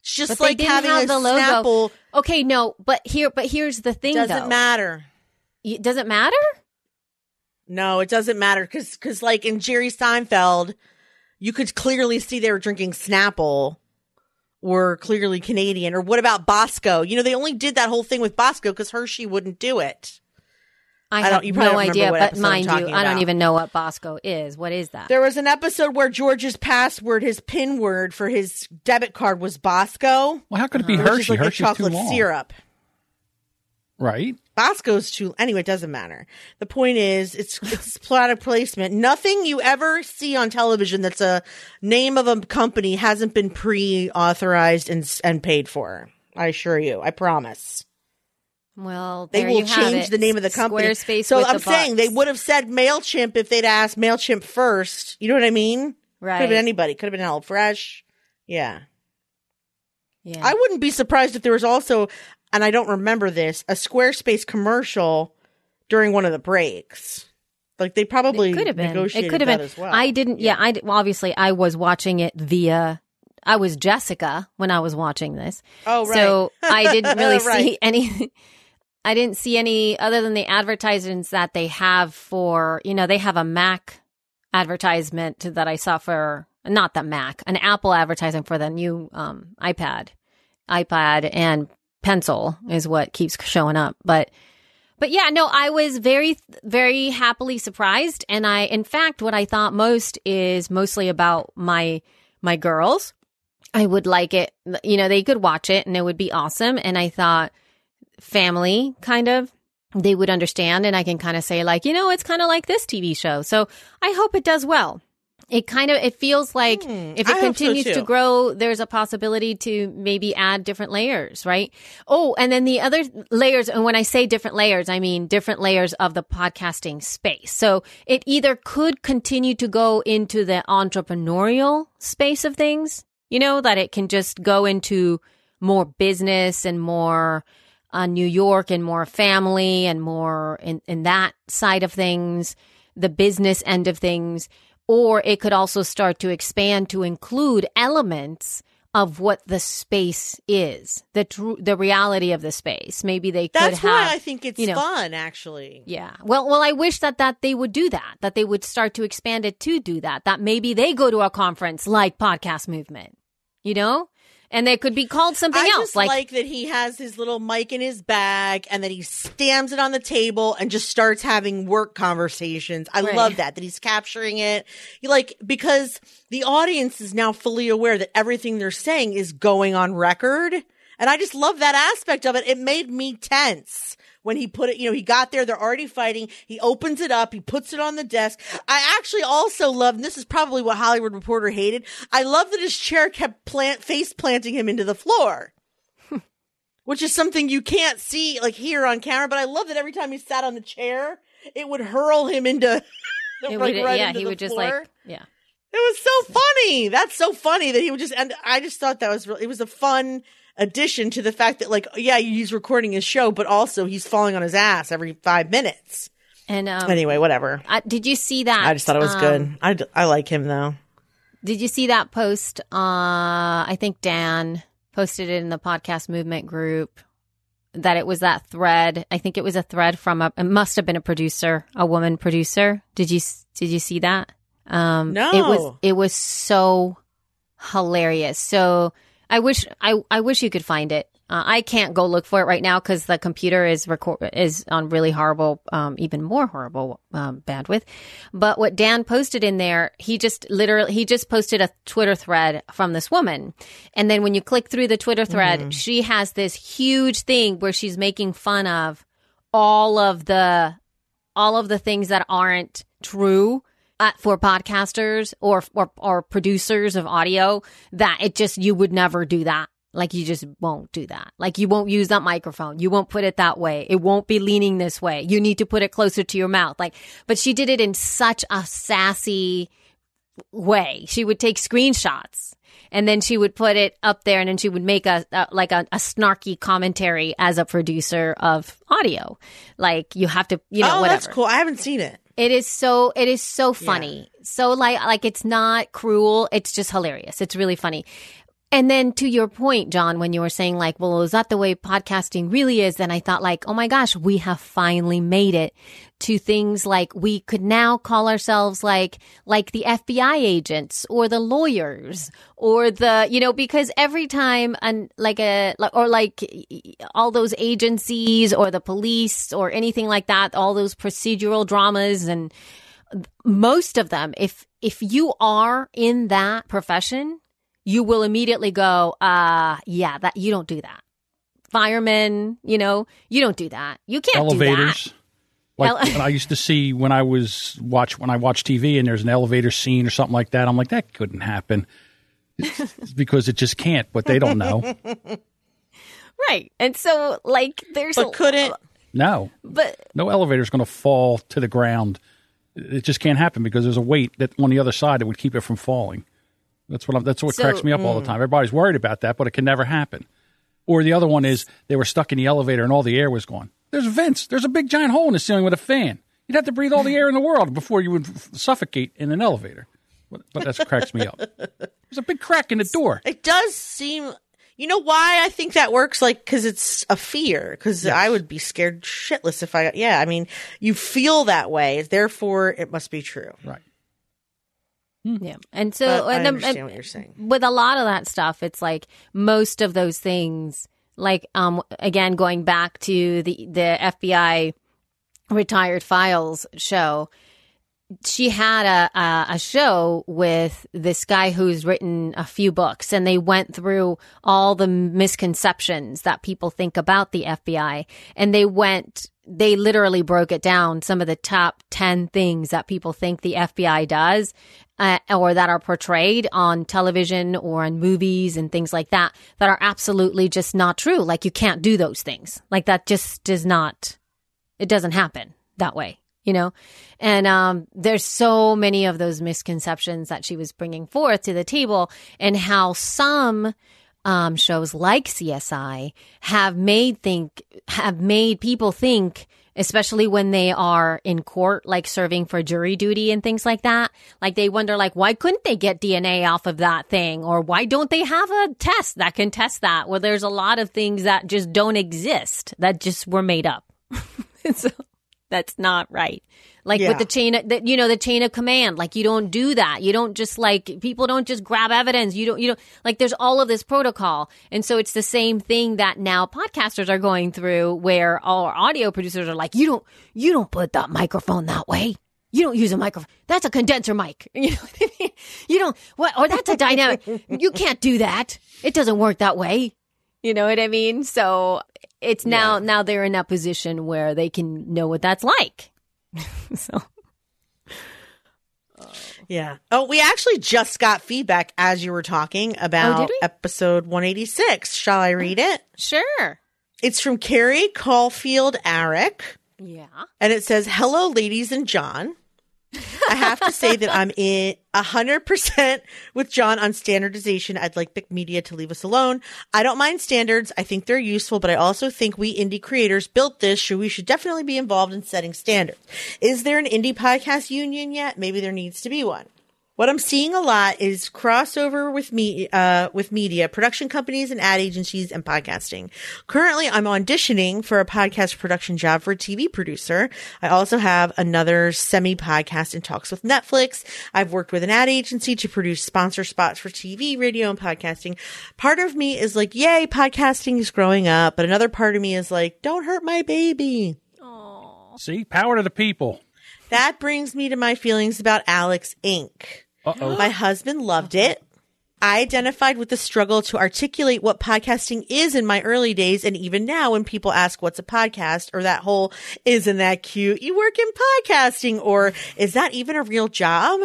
It's just like having a the logo. Snapple okay, no, but here, but here's the thing, doesn't though. matter. It matter? No, it doesn't matter because because like in Jerry Seinfeld, you could clearly see they were drinking Snapple. Were clearly Canadian, or what about Bosco? You know, they only did that whole thing with Bosco because Hershey wouldn't do it. I, I have don't- you probably no don't idea, what but episode I'm mind you, talking I don't even know what Bosco is. What is that? There was an episode where George's password, his pin word for his debit card was Bosco, Well, how could it be uh-huh. which is Hershey? like a Hershey's too chocolate long. syrup. Right. Bosco's too. Anyway, it doesn't matter. The point is, it's it's product placement. Nothing you ever see on television that's a name of a company hasn't been pre-authorized and and paid for. I assure you. I promise. Well, They will change the name of the company. Squarespace. so I'm the saying they would have said Mailchimp if they'd asked Mailchimp first. You know what I mean? Right. Could have been anybody. Could have been HelloFresh. Yeah. Yeah. I wouldn't be surprised if there was also, and I don't remember this, a Squarespace commercial during one of the breaks. Like they probably it could have been. It could have been. as well. I didn't. Yeah, I well, obviously I was watching it via. I was Jessica when I was watching this. Oh, right. So I didn't really Right. see any. I didn't see any other than the advertisements that they have for. You know, they have a Mac advertisement that I saw for not the Mac, an Apple advertising for the new um, iPad, iPad and pencil is what keeps showing up, but. But yeah, no, I was very, very happily surprised. And I, in fact, what I thought most is mostly about my, my girls. I would like it, you know, they could watch it and it would be awesome. And I thought family kind of, they would understand. And I can kind of say like, you know, it's kind of like this TV show. So I hope it does well. It kind of, it feels like Hmm, if I it so, continues to grow, there's a possibility to maybe add different layers, right? Oh, and then the other layers, and when I say different layers, I mean different layers of the podcasting space. So it either could continue to go into the entrepreneurial space of things, you know, that it can just go into more business and more uh, New York and more family and more in, in that side of things, the business end of things. Or it could also start to expand to include elements of what the space is, the true, the reality of the space. Maybe they could That's have. why I think it's you know, fun, actually. yeah. Well, well, I wish that that they would do that. That they would start to expand it to do that. That maybe they go to a conference like Podcast Movement, you know, and they could be called something I else. just like, that he has his little mic in his bag and that he stamps it on the table and just starts having work conversations. I Right. love that, that he's capturing it. Like, because the audience is now fully aware that everything they're saying is going on record. And I just love that aspect of it. It made me tense when he put it, you know, he got there, they're already fighting. He opens it up, he puts it on the desk. I actually also love, and this is probably what Hollywood Reporter hated. I love that his chair kept plant, face planting him into the floor. Which is something you can't see, like here on camera, but I love that every time he sat on the chair, it would hurl him into, it like, would, right yeah, he would just like, yeah. It was so funny. That's so funny that he would just, and I just thought that was really, it was a fun addition to the fact that like, yeah, he's recording his show, but also he's falling on his ass every five minutes. And um, Anyway, whatever. uh, did you see that? I just thought it was um, good. I like him though. Did you see that post? Uh, I think Dan posted it in the podcast movement group that it was that thread. I think it was a thread from a. It must have been a producer, a woman producer. Did you Did you see that? Um, No. It was it was so hilarious. So I wish I I wish you could find it. Uh, I can't go look for it right now because the computer is record is on really horrible, um, even more horrible um, bandwidth. But what Dan posted in there, he just literally he just posted a Twitter thread from this woman, and then when you click through the Twitter thread, she has this huge thing where she's making fun of all of the all of the things that aren't true uh, for podcasters or, or or producers of audio that it just you would never do that like you just won't do that like you won't use that microphone you won't put it that way it won't be leaning this way you need to put it closer to your mouth like but she did it in such a sassy way. She would take screenshots and then she would put it up there and then she would make a, a like a, a snarky commentary as a producer of audio. Like you have to, you know, oh, whatever. that's cool. I haven't seen it. It is so it is so funny. So like like it's not cruel, it's just hilarious. It's really funny. And then to your point, John, when you were saying like, well, is that the way podcasting really is? Then I thought like, oh my gosh, we have finally made it to things like we could now call ourselves like, like the FBI agents or the lawyers or the, you know, because every time and like a, or like all those agencies or the police or anything like that, all those procedural dramas and most of them, if, if you are in that profession, you will immediately go, uh, yeah, that you don't do that. firemen. You know, you don't do that. You can't do that. elevators. Like Ele- I used to see when I was watch when I watch TV and there's an elevator scene or something like that. I'm like that couldn't happen It's because it just can't. But they don't know. Right. And so, like, there's But a, couldn't No, but no elevator is going to fall to the ground. It just can't happen because there's a weight that on the other side that would keep it from falling. That's what I'm, that's what So- cracks me up all the mm. time. Everybody's worried about that, but it can never happen. Or the other one is they were stuck in the elevator and all the air was gone. There's vents. There's a big giant hole in the ceiling with a fan. You'd have to breathe all the air in the world before you would f- suffocate in an elevator. But, but that cracks me up. There's a big crack in the door. It does seem. You know why I think that works? Like, because it's a fear. Because I would be scared shitless if I. Yeah, I mean, you feel that way. Therefore, it must be true. Right. Yeah. And so, But I and, um, understand and what you're saying. with a lot of that stuff, it's like most of those things, like, um, again, going back to the, the FBI retired files show, she had a, a a show with this guy who's written a few books and they went through all the misconceptions that people think about the FBI and they went they literally broke it down some of the top 10 things that people think the FBI does uh, or that are portrayed on television or in movies and things like that that are absolutely just not true. Like you can't do those things. Like that just does not it doesn't happen that way you know? And um, there's so many of those misconceptions that she was bringing forth to the table and how some um, shows like csi have made think have made people think especially when they are in court like serving for jury duty and things like that. Like they wonder like why couldn't they get dna off of that thing? Or why don't they have a test that can test that? Well there's a lot of things that just don't exist that just were made up. So that's not right. Like Yeah. with the chain, of, the, you know, the chain of command. Like you don't do that. You don't just like people don't just grab evidence. You don't. You don't like. There's all of this protocol, and so it's the same thing that now podcasters are going through, where all our audio producers are like, you don't, you don't put that microphone that way. You don't use a microphone. That's a condenser mic. You know what I mean? You don't what or that's a dynamic. You can't do that. It doesn't work that way. You know what I mean? So it's now now they're in that position where they can know what that's like. so oh. Yeah. Oh, we actually just got feedback as you were talking oh, about Oh, episode 186. Shall I read it? sure. It's from Carrie Caulfield Arick. Yeah. and it says, "Hello, ladies and John." I have to say that I'm in hundred percent with John on standardization. I'd like Big Media to leave us alone. I don't mind standards. I think they're useful, but I also think we indie creators built this, so we should definitely be involved in setting standards. Is there an indie podcast union yet? Maybe there needs to be one. What I'm seeing a lot is crossover with me, uh, with media, production companies and ad agencies and podcasting. Currently, I'm auditioning for a podcast production job for a TV producer. I also have another semi podcast in talks with Netflix. I've worked with an ad agency to produce sponsor spots for TV, radio, and podcasting. Part of me is like, yay, podcasting is growing up. But another part of me is like, don't hurt my baby. Aww. See, power to the people. That brings me to my feelings about Alex Inc. Uh oh. My husband loved it. I identified with the struggle to articulate what podcasting is in my early days. And even now, when people ask what's a podcast or that whole, isn't that cute? You work in podcasting or is that even a real job?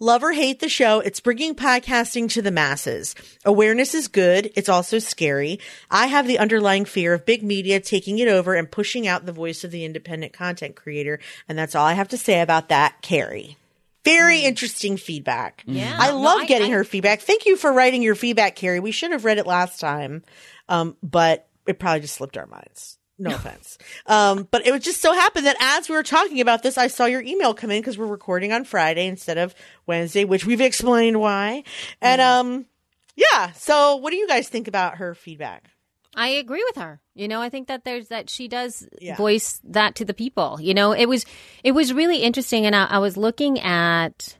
Love or hate the show. It's bringing podcasting to the masses. Awareness is good. It's also scary. I have the underlying fear of big media taking it over and pushing out the voice of the independent content creator. And that's all I have to say about that, Carrie. Very interesting feedback. Yeah. I No, love I- getting I- her feedback. Thank you for writing your feedback, Carrie. We should have read it last time, um, but it probably just slipped our minds. No offense. Um, but it just so happened that as we were talking about this, I saw your email come in because we're recording on Friday instead of Wednesday, which we've explained why. And um, yeah. So, what do you guys think about her feedback? I agree with her. You know, I think that there's that she does Yeah. voice that to the people. You know, it was it was really interesting, and I, I was looking at.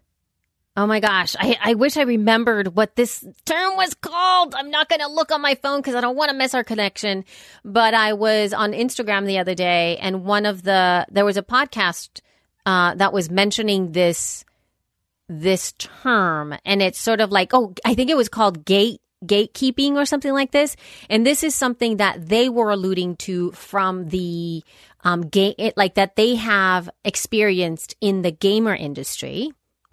Oh my gosh, I, I wish I remembered what this term was called. I'm not going to look on my phone because I don't want to miss our connection. But I was on Instagram the other day, and one of the there was a podcast uh, that was mentioning this this term, and it's sort of like oh, I think it was called gate gatekeeping or something like this. And this is something that they were alluding to from the um, game, like that they have experienced in the gamer industry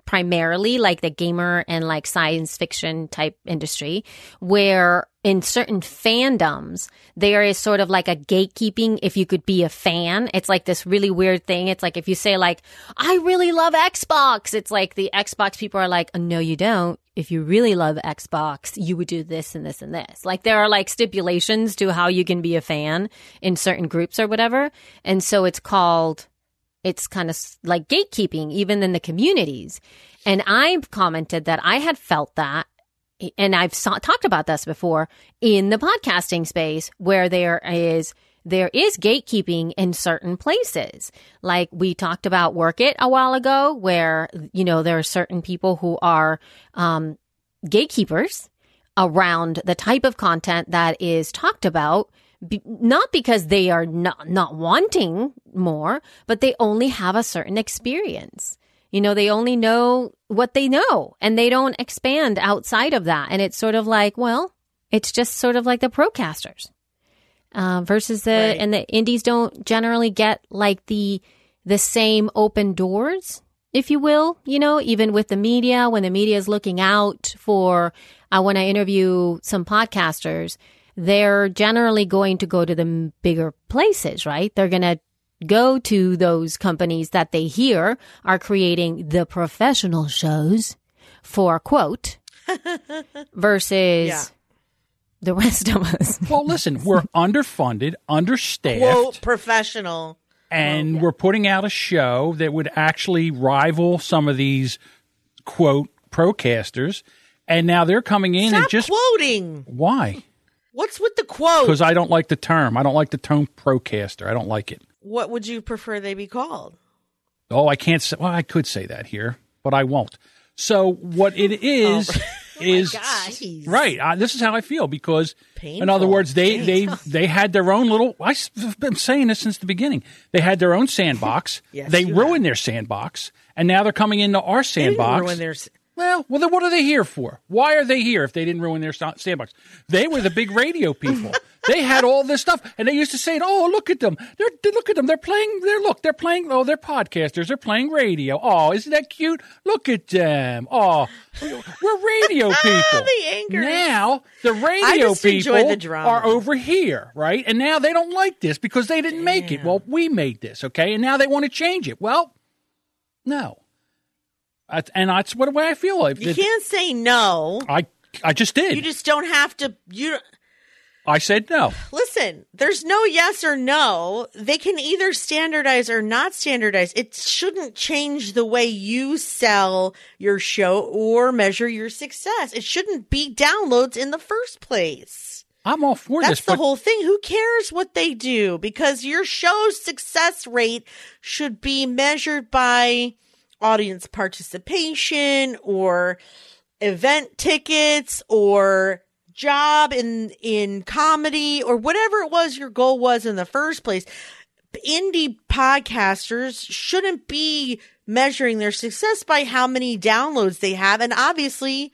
primarily like the gamer and like science fiction type industry where in certain fandoms there is sort of like a gatekeeping. If you could be a fan it's like this really weird thing. It's like if you say like i really love xbox it's like the xbox people are like no you don't. If you really love xbox you would do this and this and this. Like there are like stipulations to how you can be a fan in certain groups or whatever. And so it's called it's kind of like gatekeeping even in the communities. And I've commented that I had felt that and I've saw, talked about this before in the podcasting space where there is there is gatekeeping in certain places. Like we talked about Werk It a while ago, where you know there are certain people who are um, gatekeepers around the type of content that is talked about be, not because they are not, not wanting more, but they only have a certain experience. You know, they only know what they know and they don't expand outside of that. And it's sort of like, well, it's just sort of like the procasters. Uh, versus the right. and the indies don't generally get like the the same open doors if you will you know even with the media when the media is looking out for uh, when i interview some podcasters they're generally going to go to the bigger places, right? They're going to go to those companies that they hear are creating the professional shows for quote versus yeah. the rest of us. well, listen, we're underfunded, understaffed, quote professional, and yeah. we're putting out a show that would actually rival some of these quote procasters. And now they're coming in Stop and just quoting. Why? What's with the quote? Because I don't like the term. I don't like the term procaster. I don't like it. What would you prefer they be called? Oh, I can't say. Well, I could say that here, but I won't. So what it is oh. is oh. right. Uh, this is how I feel because, Painful. in other words, they they they had their own little. I've been saying this since the beginning. They had their own sandbox. yes, they ruined have. their sandbox, and now they're coming into our sandbox. They ruin their well, well, then what are they here for? Why are they here if they didn't ruin their sandbox? They were the big radio people. they had all this stuff, and they used to say, "Oh, look at them! They're look at them! They're playing. They're look. They're playing. Oh, they're podcasters. They're playing radio. Oh, isn't that cute? Look at them. Oh, we're radio people. the anger. Now the radio people the are over here, right? And now they don't like this because they didn't Damn. make it. Well, we made this, okay? And now they want to change it. Well, no and that's what way I feel. You can't say no. I I just did. You just don't have to. You. I said no. Listen, there's no yes or no. They can either standardize or not standardize. It shouldn't change the way you sell your show or measure your success. It shouldn't be downloads in the first place. I'm all for That's this. That's the whole thing. Who cares what they do? Because your show's success rate should be measured by audience participation or event tickets or job in in comedy or whatever it was your goal was in the first place. Indie podcasters shouldn't be measuring their success by how many downloads they have. And obviously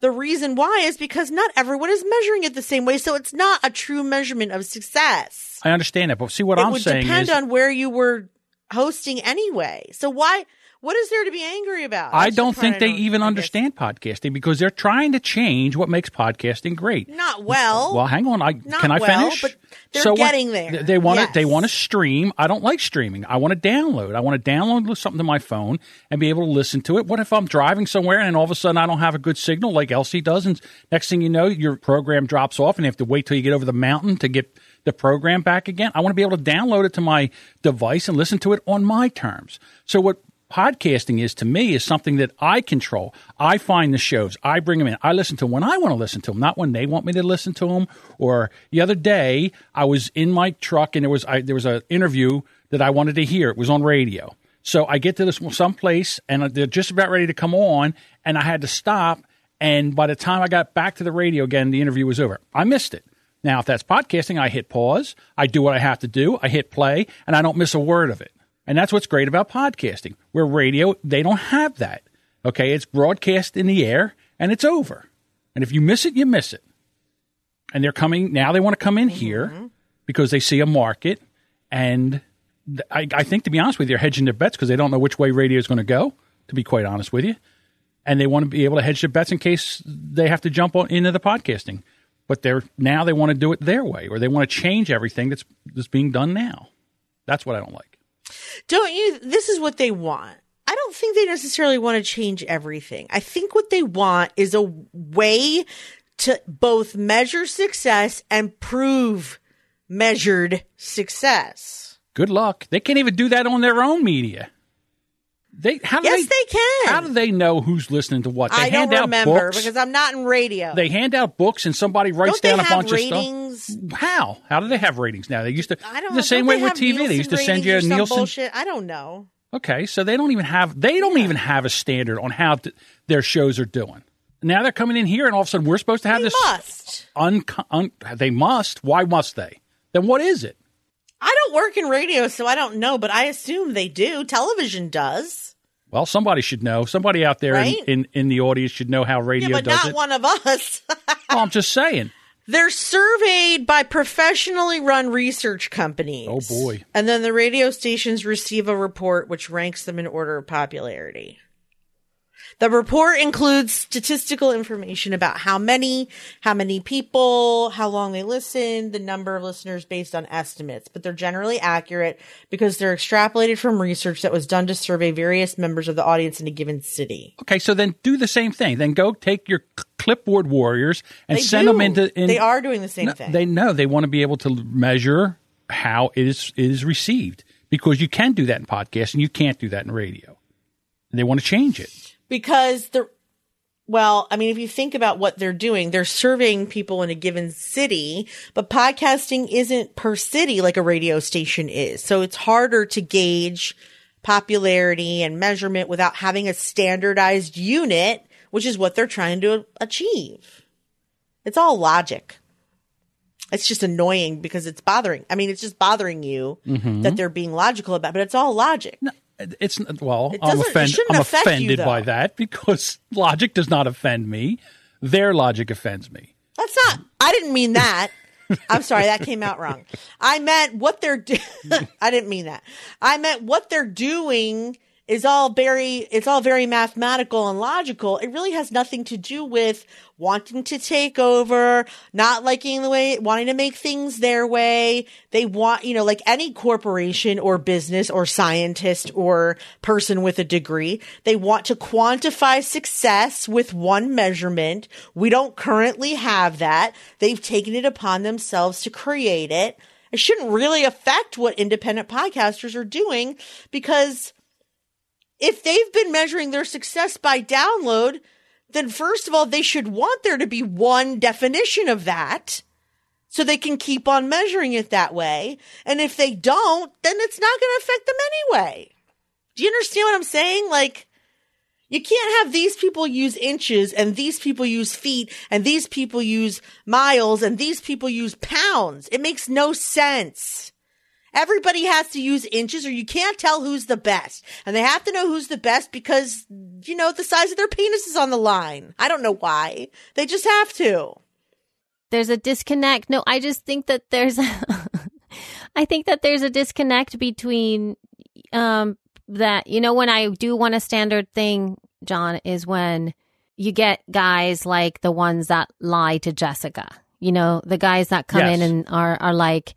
the reason why is because not everyone is measuring it the same way. So it's not a true measurement of success. I understand that but see what it i'm saying It would depend is, on where you were hosting anyway. So why what is there to be angry about? I don't think they even understand podcasting because they're trying to change what makes podcasting great. Not well. Well, hang on. I Not can I well, finish? But they're so getting there. They want yes. to. They want to stream. I don't like streaming. I want to download. I want to download something to my phone and be able to listen to it. What if I'm driving somewhere and all of a sudden I don't have a good signal like Elsie does, and next thing you know, your program drops off and you have to wait till you get over the mountain to get the program back again. I want to be able to download it to my device and listen to it on my terms. So what podcasting is to me is something that I control. I find the shows, I bring them in, I listen to them when I want to listen to them, not when they want me to listen to them. Or the other day, I was in my truck and there was I, there was an interview that I wanted to hear. It was on radio. So I get to this someplace and they're just about ready to come on, and I had to stop. And by the time I got back to the radio again, the interview was over. I missed it. Now, if that's podcasting, I hit pause, I do what I have to do, I hit play, and I don't miss a word of it. And that's what's great about podcasting. Where radio, they don't have that. Okay, it's broadcast in the air and it's over. And if you miss it, you miss it. and they're coming now. They want to come in Mm-hmm. here because they see a market, and I, I think to be honest with you, they're hedging their bets because they don't know which way radio is going to go. To be quite honest with you, and they want to be able to hedge their bets in case they have to jump on, into the podcasting. But they're now they want to do it their way, or they want to change everything that's that's being done now. That's what I don't like. Don't you? This is what they want. I don't think they necessarily want to change everything. I think what they want is a way to both measure success and prove measured success. Good luck. They can't even do that on their own media. They how do Yes, they, they can. How do they know who's listening to what? They I hand don't out remember books. because I'm not in radio. they hand out books and somebody writes don't down a bunch ratings? of stuff. How? How do they have ratings now? They used to I don't the know. same Don't way with TV. They used to send you a Nielsen. bullshit. I don't know. Okay, so they don't even have they don't even have a standard on how th- their shows are doing. Now they're coming in here, and all of a sudden we're supposed to have They this. must. Un, un, they must. Why must they? Then what is it? I don't work in radio, so I don't know, but I assume they do. Television does. Well, somebody should know. Somebody out there Right? in, in, in the audience should know how radio Yeah, but does not it. one of us. Well, I'm just saying. They're surveyed by professionally run research companies. Oh, boy. And then the radio stations receive a report which ranks them in order of popularity. The report includes statistical information about how many, how many people, how long they listen, the number of listeners based on estimates, but they're generally accurate because they're extrapolated from research that was done to survey various members of the audience in a given city. Okay, so then do the same thing. Then go take your clipboard warriors and They send do. them into. In, they are doing the same No, thing. They know they want to be able to measure how it is it is received because you can do that in podcasts and you can't do that in radio. And they want to change it. Because the well i mean if you think about what they're doing they're surveying people in a given city but podcasting isn't per city like a radio station is. So it's harder to gauge popularity and measurement without having a standardized unit which is what they're trying to achieve. It's all logic. It's just annoying because it's bothering i mean it's just bothering you mm-hmm. that they're being logical about it, but it's all logic It's well, It I'm offended. I'm affect you, offended by that because logic does not offend me. Their logic offends me. That's not. I didn't mean that. I'm sorry, that came out wrong. I meant what they're. Do- I didn't mean that. I meant what they're doing is all very. It's all very mathematical and logical. It really has nothing to do with wanting to take over, not liking the way, wanting to make things their way. They want, you know, like any corporation or business or scientist or person with a degree, they want to quantify success with one measurement. We don't currently have that. They've taken it upon themselves to create it. It shouldn't really affect what independent podcasters are doing because if they've been measuring their success by download, then first of all, they should want there to be one definition of that so they can keep on measuring it that way. And if they don't, then it's not going to affect them anyway. Do you understand what I'm saying? Like, you can't have these people use inches and these people use feet and these people use miles and these people use pounds. It makes no sense. Everybody has to use inches or you can't tell who's the best. And they have to know who's the best because, you know, the size of their penis is on the line. I don't know why. They just have to. there's a disconnect. No, I just think that there's I think that there's a disconnect between um that you know when I do want a standard thing, John, is when you get guys like the ones that lie to Jessica. You know, the guys that come in and are are like,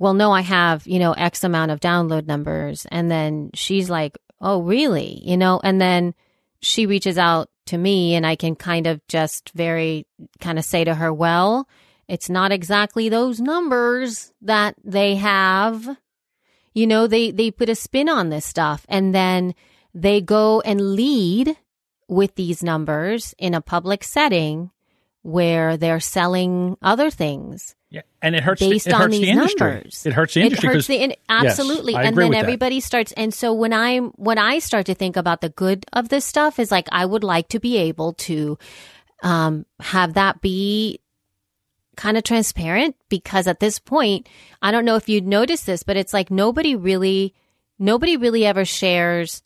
"Well, no, I have, you know, X amount of download numbers." And then she's like, "Oh, really?" You know, and then she reaches out to me and I can kind of just very kind of say to her, well, it's not exactly those numbers that they have. You know, they, they put a spin on this stuff and then they go and lead with these numbers in a public setting where they're selling other things Yeah, and it hurts. based the, it on hurts these the industry. numbers. It hurts the industry. It hurts the in- absolutely, I and then with that. everybody starts. And so when I'm when I start to think about the good of this stuff, is like I would like to be able to um, have that be kind of transparent because at this point, I don't know if you'd noticed this, but it's like nobody really, nobody really ever shares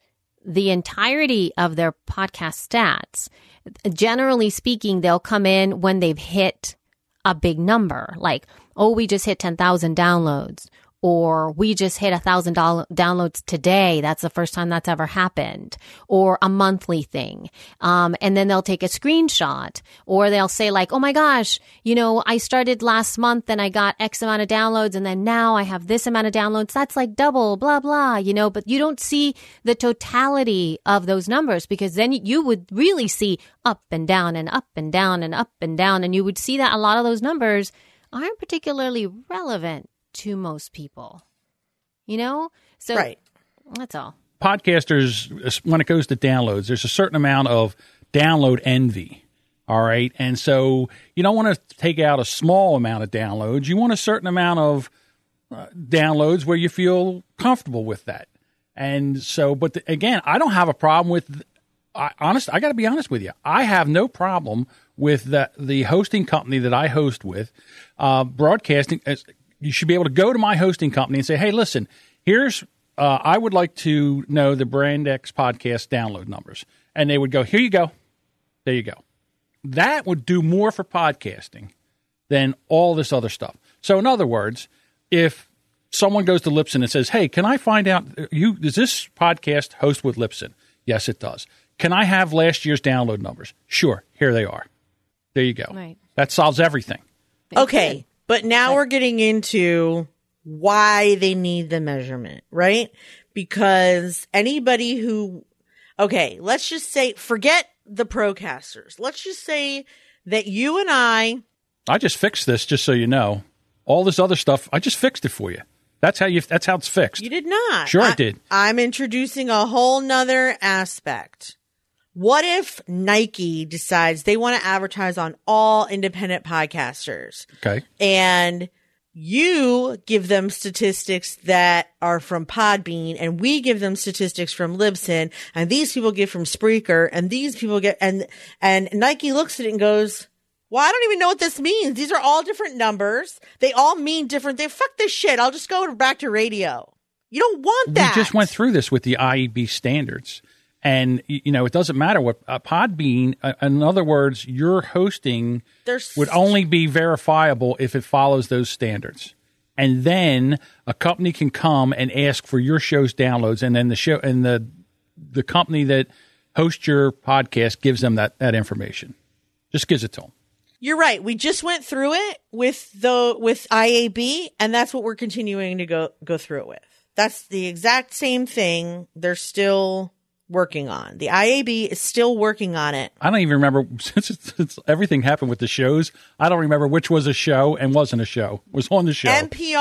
the entirety of their podcast stats. Generally speaking, they'll come in when they've hit a big number, like, oh, we just hit 10,000 downloads or we just hit a thousand downloads today. That's the first time that's ever happened or a monthly thing. Um, and then they'll take a screenshot or they'll say like, Oh my gosh, you know, I started last month and I got X amount of downloads and then now I have this amount of downloads. That's like double, blah, blah, you know, but you don't see the totality of those numbers because then you would really see up and down and up and down and up and down. And you would see that a lot of those numbers aren't particularly relevant to most people. You know? So Right. that's all. podcasters, when it goes to downloads, there's a certain amount of download envy. All right. And so you don't want to take out a small amount of downloads. You want a certain amount of uh, downloads where you feel comfortable with that. And so, but the, again, I don't have a problem with, I, honest, I got to be honest with you. I have no problem with the, the hosting company that I host with, uh, broadcasting. As- You should be able to go to my hosting company and say, hey, listen, here's uh, I would like to know the Brand X podcast download numbers. And they would go, here you go. There you go. That would do more for podcasting than all this other stuff. So, in other words, if someone goes to Libsyn and says, hey, can I find out, you does this podcast host with Libsyn? Yes, it does. Can I have last year's download numbers? Sure. Here they are. There you go. Right. That solves everything. Okay, but now we're getting into why they need the measurement, right? Because anybody who, okay, let's just say, forget the procasters. Let's just say that you and I, I just fixed this, just so you know. All this other stuff, I just fixed it for you. That's how you. That's how it's fixed. you did not. Sure I did. I'm introducing a whole nother aspect. What if Nike decides they want to advertise on all independent podcasters? Okay. and you give them statistics that are from Podbean and we give them statistics from Libsyn and these people get from Spreaker and these people get and and Nike looks at it and goes, "Well, I don't even know what this means. These are all different numbers. They all mean different things. Fuck this shit. I'll just go back to radio." You don't want that. We just went through this with the IAB standards, and you know it doesn't matter what uh, Podbean. Uh, in other words, your hosting There's would only be verifiable if it follows those standards, and then a company can come and ask for your show's downloads, and then the show and the the company that hosts your podcast gives them that that information. Just gives it to them. You're right. We just went through it with the with IAB, and that's what we're continuing to go go through it with. That's the exact same thing. They're still working on. The IAB is still working on it. I don't even remember since, it's, since everything happened with the shows. I don't remember which was a show and wasn't a show. Was on the show. NPR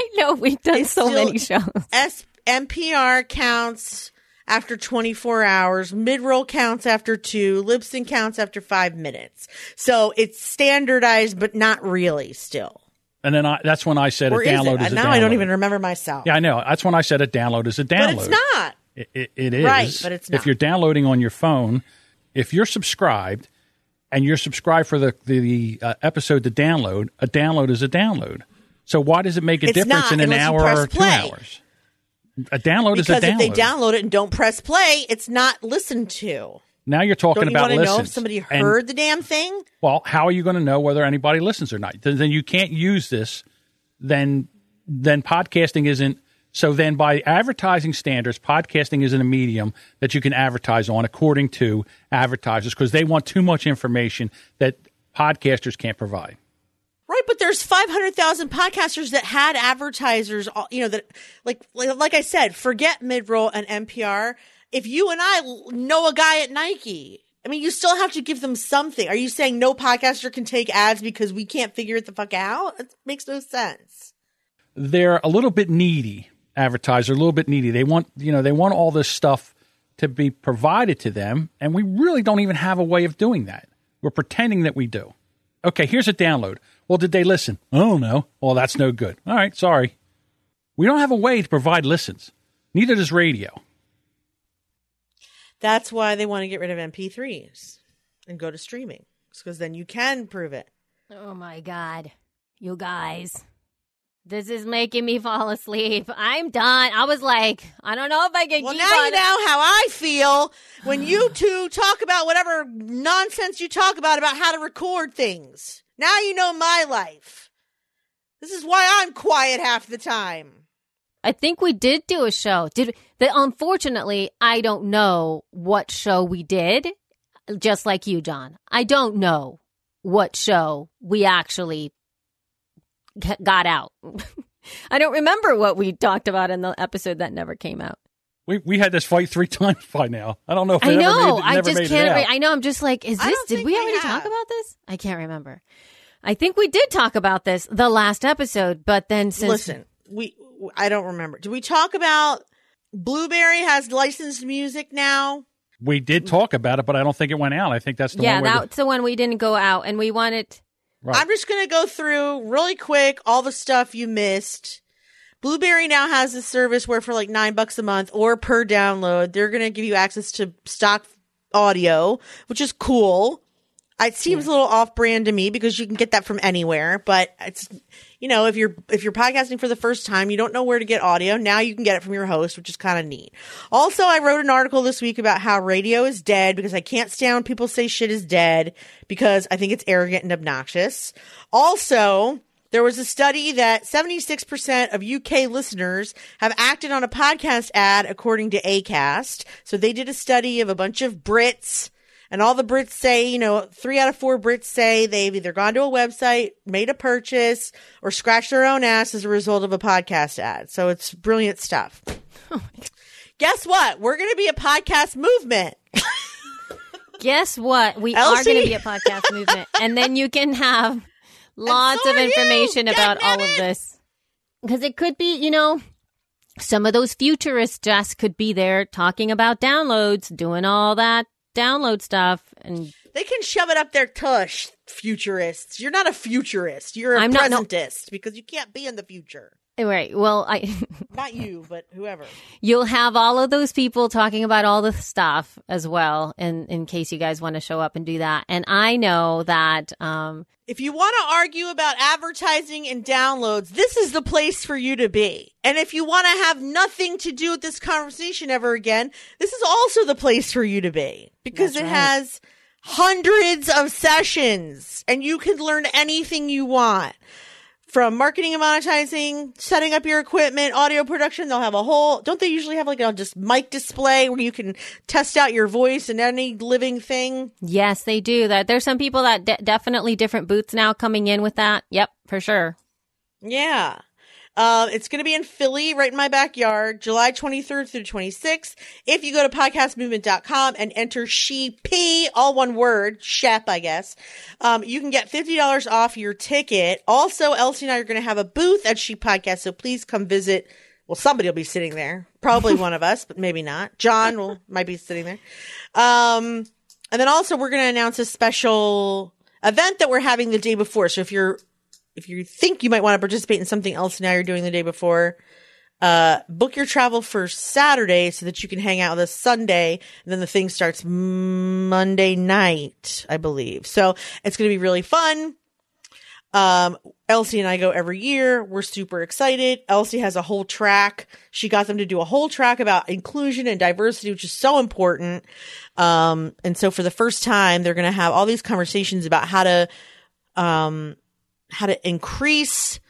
I know we've done so still- many shows. S NPR counts after 24 hours. Midroll counts after two. Libsyn counts after five minutes. So it's standardized, but not really still. and then I, that's when I said Or a is download it? is a now download. I don't even remember myself. Yeah, I know. That's when I said a download is a download. but it's not. It, it, it is. Right, but it's not. If you're downloading on your phone, if you're subscribed and you're subscribed for the, the uh, episode to download, a download is a download. So why does it make a It's difference in an hour or two play. hours? A download Because is a if download. they download it and don't press play, it's not listened to. now you're talking you about want to know if somebody And- heard the damn thing? Well, how are you going to know whether anybody listens or not? Then, then you can't use this. Then, then podcasting isn't. So then, by advertising standards, podcasting isn't a medium that you can advertise on, according to advertisers, because they want too much information that podcasters can't provide. Right, but there's 500,000 podcasters that had advertisers, uh, you know, that like, like, like I said, forget midroll and NPR. If you and I know a guy at Nike, I mean, you still have to give them something. Are you saying no podcaster can take ads because we can't figure it the fuck out? That makes no sense. They're a little bit needy. Advertiser, a little bit needy. They want, you know, they want all this stuff to be provided to them, and we really don't even have a way of doing that. We're pretending that we do. Okay, here's a download. Well, did they listen? I don't know. Well, that's no good. All right, sorry. We don't have a way to provide listens. Neither does radio. That's why they want to get rid of MP3s and go to streaming because then you can prove it. Oh my God. You guys. This is making me fall asleep. I'm done. I was like, I don't know if I can Well, now on. you know how I feel when you two talk about whatever nonsense you talk about about how to record things. Now you know my life. This is why I'm quiet half the time. I think we did do a show. Did the unfortunately, I don't know what show we did. Just like you, John. I don't know what show we actually got out. I don't remember what we talked about in the episode that never came out. We we had this fight three times by now. I don't know if it I ever know. made it, I just can't. Re- I know. I'm just like, is this? Did we we already have. talk about this? I can't remember. I think we did talk about this the last episode, but then since Listen, we I don't remember. Did we talk about Blubrry has licensed music now? we did talk about it, but I don't think it went out. I think that's the yeah, one. Where that's the one we didn't go out, and we wanted. Right. I'm just going to go through really quick all the stuff you missed. Blubrry now has a service where for like nine bucks a month or per download, they're going to give you access to stock audio, which is cool. It seems a little off brand to me because you can get that from anywhere, but it's, you know, if you're, if you're podcasting for the first time, you don't know where to get audio. Now you can get it from your host, which is kind of neat. Also, I wrote an article this week about how radio is dead because I can't stand people say shit is dead because I think it's arrogant and obnoxious. Also, there was a study that 76% of UK listeners have acted on a podcast ad according to Acast. So they did a study of a bunch of Brits and all the Brits say, you know, three out of four Brits say they've either gone to a website, made a purchase, or scratched their own ass as a result of a podcast ad. So it's brilliant stuff. Guess what? We're going to be a podcast movement. Guess what? We are going to be a podcast movement, and then you can have lots so of information about all of this because it could be, you know. Some of those futurists just could be there talking about downloads, doing all that download stuff, and They can shove it up their tush, futurists. You're not a futurist. You're a I'm not- no. presentist because you can't be in the future. Right. Well, I Not you, but whoever. you'll have all of those people talking about all the stuff as well, in in case you guys want to show up and do that. And I know that um, If you want to argue about advertising and downloads, this is the place for you to be. And if you want to have nothing to do with this conversation ever again, this is also the place for you to be because it right. has hundreds of sessions and you can learn anything you want. From marketing and monetizing, setting up your equipment, audio production, they'll have a whole, don't they usually have like a just mic display where you can test out your voice and any living thing? Yes, they do that. There's some people that de- definitely different booths now coming in with that. Yep, for sure. Yeah. Um, it's going to be in Philly, right in my backyard, July 23rd through 26th. If you go to podcastmovement.com and enter she P, all one word, Shep, I guess, um, you can get $50 off your ticket. Also, Elsie and I are going to have a booth at She Podcast, so please come visit. Well, somebody will be sitting there. Probably one of us, but maybe not. John will, might be sitting there. Um, and then also we're going to announce a special event that we're having the day before. So if you're if you think you might want to participate in something else now you're doing the day before, uh, book your travel for Saturday so that you can hang out with us Sunday. And then the thing starts Monday night, I believe. So it's going to be really fun. Um, Elsie and I go every year. We're super excited. Elsie has a whole track. She got them to do a whole track about inclusion and diversity, which is so important. Um, and so for the first time, they're going to have all these conversations about how to, um, how to increase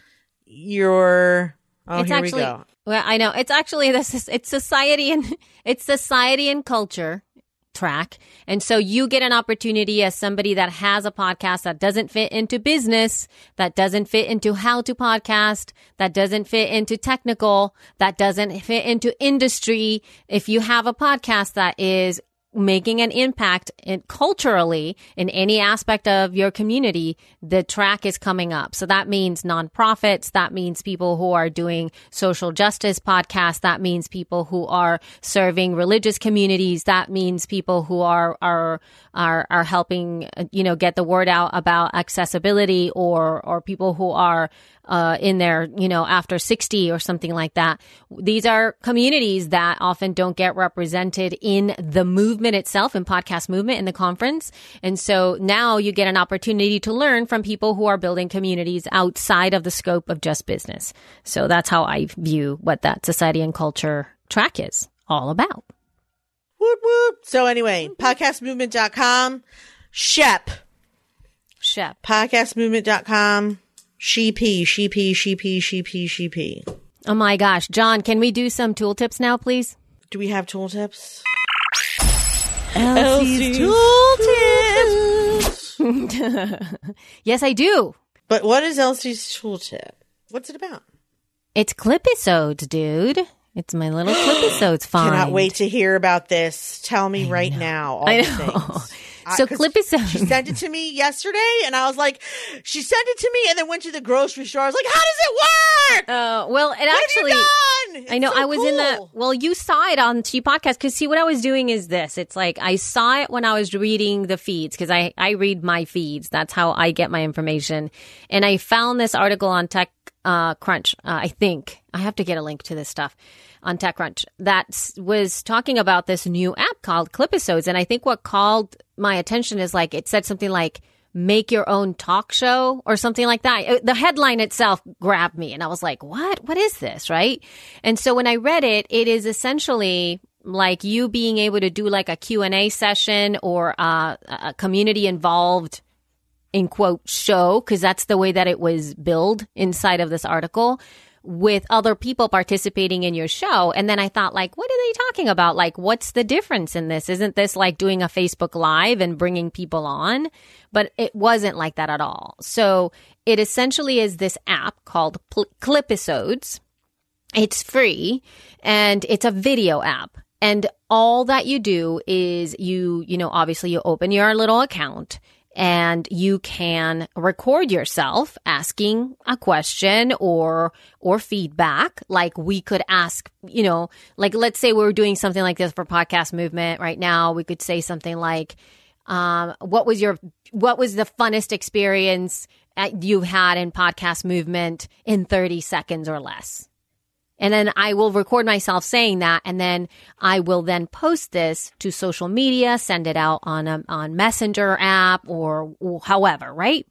your, oh, it's here actually we go. well, I know it's actually this is it's society and it's society and culture track, and so you get an opportunity as somebody that has a podcast that doesn't fit into business, that doesn't fit into how to podcast, that doesn't fit into technical, that doesn't fit into industry. If you have a podcast that is making an impact in, culturally in any aspect of your community, the track is coming up. So that means nonprofits. That means people who are doing social justice podcasts. That means people who are serving religious communities. That means people who are, are, are, are helping, uh, you know, get the word out about accessibility or, or people who are, uh, in there, you know, after 60 or something like that. These are communities that often don't get represented in the movement itself, in podcast movement, in the conference. And so now you get an opportunity to learn from people who are building communities outside of the scope of just business. So that's how I view what that society and culture track is all about. Whoop, whoop. So anyway, podcastmovement.com, Shep, Shep. podcastmovement.com, sheepy, sheepy, sheepy, sheepy, sheepy. Oh my gosh. John, can we do some tool tips now, please? Do we have tool tips? Elsie's tool tips. Yes, I do. But what is Elsie's tool tip? What's it about? It's clipisodes, dude. It's my little clipisodes find. Cannot wait to hear about this. Tell me right now all I the know. So Uh, 'cause clipisodes. She sent it to me yesterday, and I was like, she sent it to me, and then went to the grocery store. I was like, how does it work? Uh, well, it What actually. I know. So I was in the. Well, you saw it on T podcast because see what I was doing is this. It's like I saw it when I was reading the feeds because I I read my feeds. That's how I get my information. And I found this article on Tech uh, Crunch. Uh, I think I have to get a link to this stuff on TechCrunch that was talking about this new app called Clipisodes. And I think what called my attention is like it said something like make your own talk show or something like that. The headline itself grabbed me and I was like, what? What is this? Right. And so when I read it, it is essentially like you being able to do like a Q&A session or uh, a community involved in quote show because that's the way that it was billed inside of this article with other people participating in your show. And then i thought like what are they talking about? Like what's the difference in this? Isn't this like doing a facebook live and bringing people on? But it wasn't like that at all. So it essentially is this app called Pl- clipisodes. It's free and it's a video app. And all that you do is you, you know, obviously you open your little account and you can record yourself asking a question or or feedback. Like we could ask you know like let's say we're doing something like this for podcast movement right now. We could say something like um, what was your what was the funnest experience you've had in podcast movement in 30 seconds or less and then I will record myself saying that, and then I will then post this to social media, send it out on a on Messenger app or, or however, right?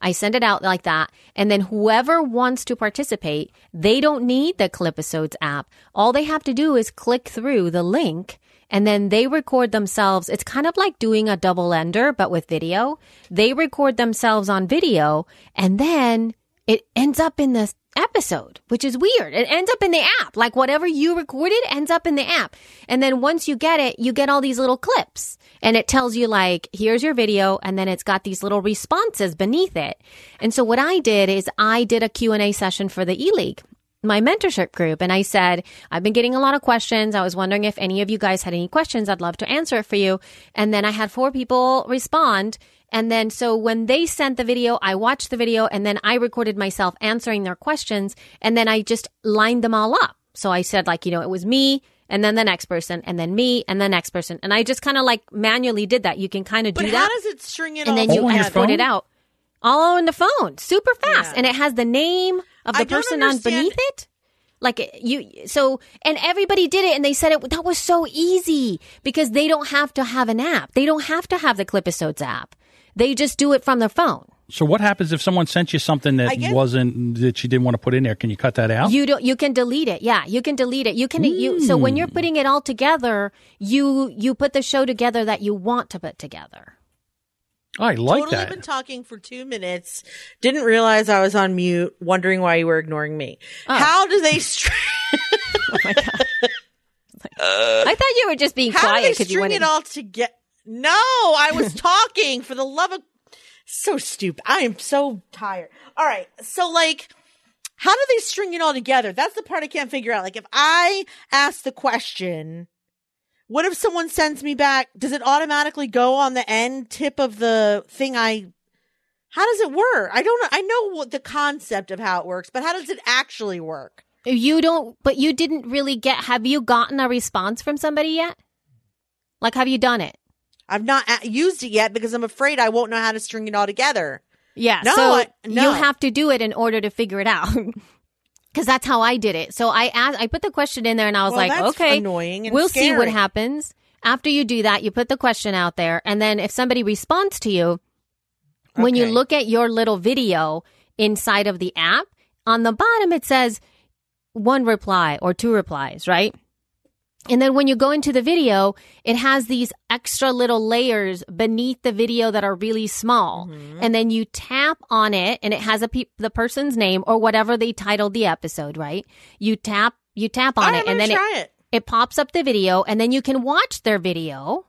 I send it out like that, and then whoever wants to participate, they don't need the Clipisodes app. All they have to do is click through the link, and then they record themselves. It's kind of like doing a double ender, but with video. They record themselves on video, and then it ends up in the episode, which is weird. It ends up in the app. Like whatever you recorded ends up in the app. And then once you get it, you get all these little clips and it tells you like, here's your video. And then it's got these little responses beneath it. And so what I did is I did a Q&A session for the E-League my mentorship group and I said, I've been getting a lot of questions. I was wondering if any of you guys had any questions. I'd love to answer it for you. And then I had four people respond. And then so when they sent the video, I watched the video and then I recorded myself answering their questions. And then I just lined them all up. So I said like, you know, it was me and then the next person and then me and the next person. And I just kind of like manually did that. You can kind of do that how does it string it and then you export it out all on the phone super fast Yeah. and it has the name of the person on beneath it? Like eh, you so and everybody did it and they said it that was so easy because they don't have to have an app. They don't have to have the clipisodes app. They just do it from their phone. So what happens if someone sent you something that guess- wasn't that you didn't want to put in there? Can you cut that out? you don't you can delete it. Yeah you can delete it. You can you so when you're hmm. putting it all together you you put the show together that you want to put together Oh, I like totally that. Totally been talking for two minutes. Didn't realize I was on mute, wondering why you were ignoring me. Oh. How do they string? Oh uh, i thought you were just being How quiet they because you string wanted it all together? No, I was talking for the love of. So stupid. I am so tired. All right, so like. How do they string it all together? That's the part I can't figure out. Like, if I ask the question, what if someone sends me back? Does it automatically go on the end tip of the thing I how does it work? I don't know. I know what the concept of how it works, but how does it actually work? You don't, but you didn't really get, have you gotten a response from somebody yet? Like, have you done it? I've not a- used it yet because I'm afraid I won't know how to string it all together. Yeah. No, so I- no. you have to do it in order to figure it out. Because that's how I did it. So I asked, I put the question in there, and I was Well, like, that's okay, annoying we'll see what happens. After you do that, you put the question out there, and then if somebody responds to you, when you look at your little video inside of the app, on the bottom it says one reply or two replies, right? And then when you go into the video, it has these extra little layers beneath the video that are really small. Mm-hmm. And then you tap on it and it has a pe- the person's name or whatever they titled the episode, right? You tap you tap on right, it and then it, it. it pops up the video and then you can watch their video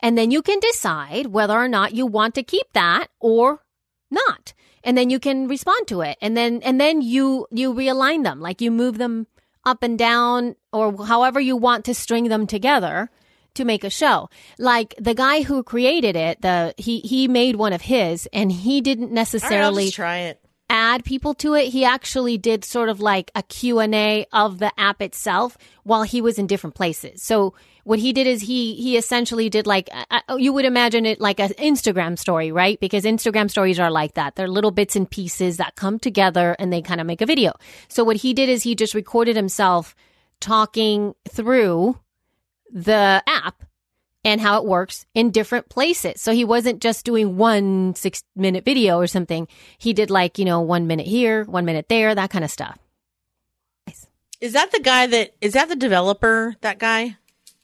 and then you can decide whether or not you want to keep that or not and then you can respond to it and then and then you you realign them like you move them up and down or however you want to string them together to make a show. Like the guy who created it the he he made one of his and he didn't right, necessarily just try it. add people to it. He actually did sort of like a q&a of the app itself while he was in different places. So what he did is he he essentially did like uh, you would imagine it like an instagram story right because instagram stories are like that they're little bits and pieces that come together and they kind of make a video so what he did is he just recorded himself talking through the app and how it works in different places. So he wasn't just doing one six minute video or something. He did like, you know, one minute here, one minute there, that kind of stuff. Is that the guy that is that the developer? That guy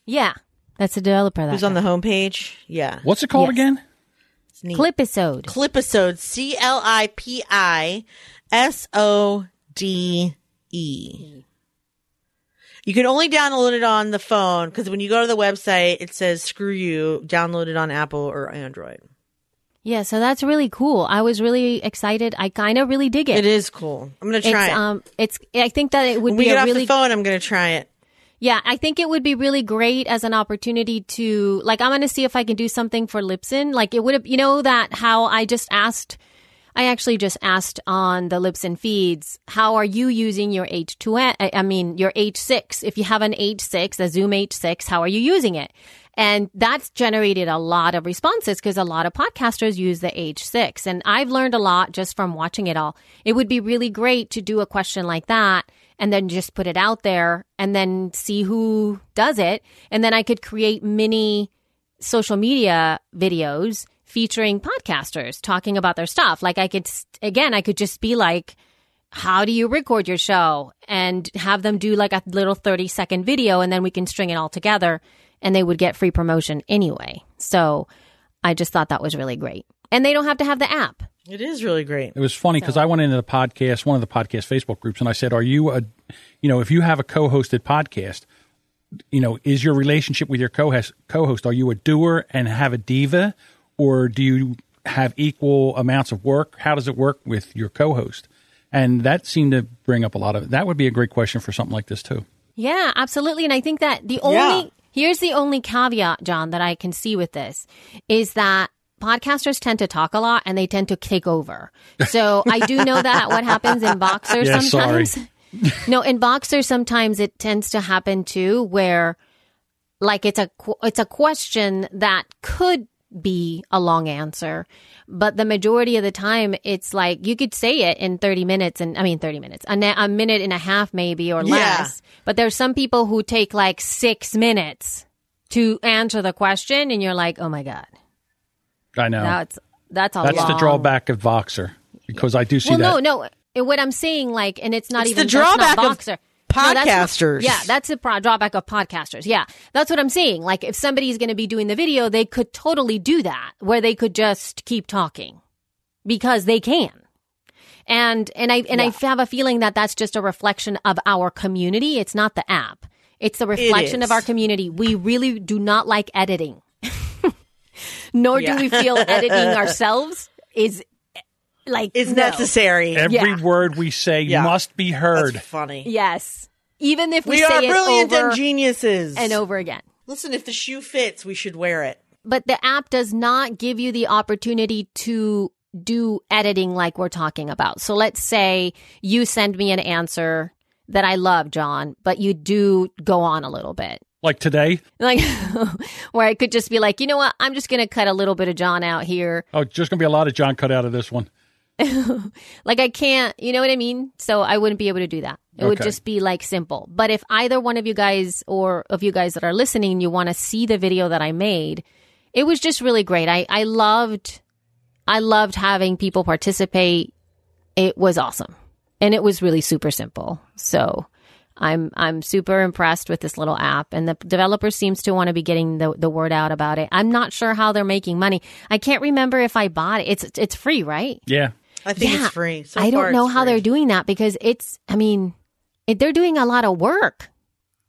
Yeah. That's a developer that who's on the homepage? Yeah, What's it called Yes. again? It's neat. Clipisode. Clipisode. C L I P I S O D E. You can only download it on the phone because when you go to the website, it says "screw you." Download it on Apple or Android. Yeah, so that's really cool. I was really excited. I kind of really dig it. It is cool. I'm gonna It's try it. um it's I think that it would when we be get a off really the phone, I'm gonna try it. Yeah, I think it would be really great as an opportunity to like I'm going to see if I can do something for Libsyn. Like it would have you know that how I just asked I actually just asked on the Libsyn feeds, how are you using your H2 I I mean your H6? If you have an H6, a Zoom H6, how are you using it? And that's generated a lot of responses because a lot of podcasters use the H6. And I've learned a lot just from watching it all. It would be really great to do a question like that and then just put it out there and then see who does it. And then I could create mini social media videos featuring podcasters talking about their stuff. Like I could, again, I could just be like, how do you record your show and have them do like a little 30 second video and then we can string it all together and they would get free promotion anyway. So I just thought that was really great. And they don't have to have the app. It is really great. It was funny because I went into the podcast, one of the podcast Facebook groups, and I said, "Are you a, you know, if you have a co-hosted podcast, you know, is your relationship with your co-host, co-host, are you a doer and have a diva, or do you have equal amounts of work? How does it work with your co-host?" And that seemed to bring up a lot of. That would be a great question for something like this too. Yeah, absolutely. And I think that the only Yeah. here's the only caveat, John, that I can see with this is that podcasters tend to talk a lot and they tend to take over. So I do know that what happens in Voxer Yeah, sorry. sometimes. no, in Voxer sometimes it tends to happen too, where like it's a it's a question that could be a long answer but the majority of the time it's like you could say it in 30 minutes and i mean 30 minutes a, na- a minute and a half maybe or Yeah. less but there's some people who take like six minutes to answer the question and you're like oh my god I know that's that's a that's the drawback of Voxer because I do see well that. no no what i'm saying like and it's not It's even the that's not drawback of Voxer. No, that's podcasters. yeah, that's the pro- drawback of podcasters. Yeah, that's what I'm saying. Like, if somebody's going to be doing the video, they could totally do that, where they could just keep talking because they can. And and I and I have a feeling that that's just a reflection of our community. It's not the app. It's a reflection of our community. We really do not like editing, nor Yeah. do we feel editing ourselves is like It's no. necessary. Every Yeah. word we say Yeah. must be heard. That's funny. Yes, even if we, We say are it brilliant over and geniuses. and over again. Listen, if the shoe fits, we should wear it. but the app does not give you the opportunity to do editing like we're talking about. So let's say you send me an answer that I love, John, but you do go on a little bit. Like today, Like where I could just be like, you know what? I'm just going to cut a little bit of John out here. oh, just gonna be a lot of John cut out of this one. like I can't, you know what I mean? So I wouldn't be able to do that. It would just be like simple. But if either one of you guys or of you guys that are listening, you want to see the video that I made, it was just really great. I, I loved, I loved having people participate. It was awesome. And it was really super simple. So I'm, I'm super impressed with this little app and the developer seems to want to be getting the, the word out about it. I'm not sure how they're making money. I can't remember if I bought it. It's, it's free, right? Yeah. I think Yeah. it's free. So I don't know how free. they're doing that because it's, I mean, it, they're doing a lot of work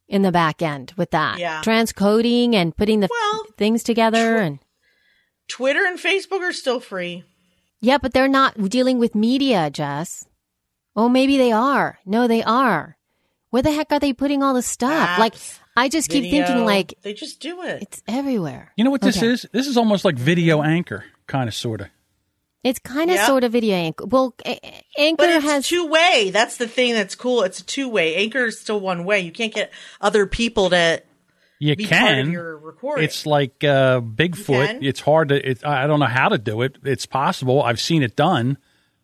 in the back end with that. Yeah. Transcoding and putting the Well, things together. tw- and Twitter and Facebook are still free. yeah, but they're not dealing with media, Jess. Oh, maybe they are. No, they are. Where the heck are they putting all the stuff? like, I just keep Video. thinking, like, they just do it. it's everywhere. You know what this Okay. is? This is almost like video anchor, kind of, sort of. It's kind of Yeah. sort of video anchor. Well, A- A- Anchor But it's has. two way. That's the thing that's cool. It's a two way. Anchor is still one way. You can't get other people to You be part of can. your recording. It's like uh, Bigfoot. It's hard to. It, I don't know how to do it. It's possible. I've seen it done,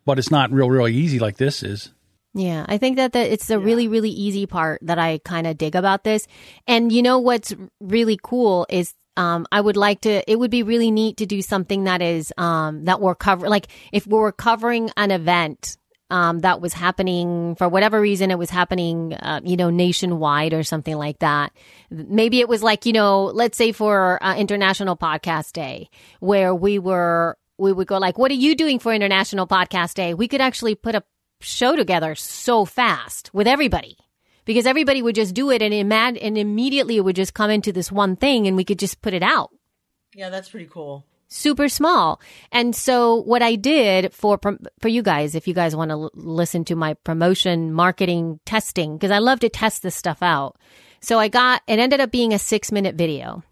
but it's not real, really easy like this is. Yeah, I think that the, it's the really, really easy part that I kind of dig about this. And you know what's really cool is um, I would like to, it would be really neat to do something that is, um, that we're covering, like if we're covering an event, um, that was happening for whatever reason, it was happening, uh, you know, nationwide or something like that. Maybe it was like, you know, let's say for uh, International Podcast Day, where we were, we would go like, what are you doing for International Podcast Day? We could actually put a show together so fast with everybody because everybody would just do it and imad- and immediately it would just come into this one thing and we could just put it out yeah, that's pretty cool. super small. And so what I did for for you guys, if you guys want to l- listen to my promotion marketing testing, because I love to test this stuff out. So I got it ended up being a six minute video,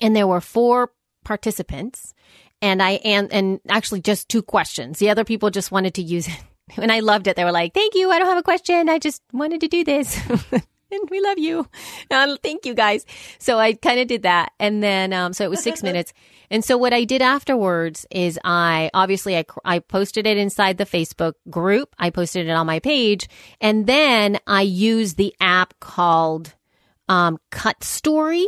and there were four participants, and I and and actually just two questions. The other people just wanted to use it. And I loved it. They were like, "Thank you. I don't have a question. I just wanted to do this." and we love you. Thank you guys. So I kind of did that. And then, um, so it was six minutes. And so what I did afterwards is I obviously I, I posted it inside the Facebook group. I posted it on my page and then I used the app called, um, Cut Story,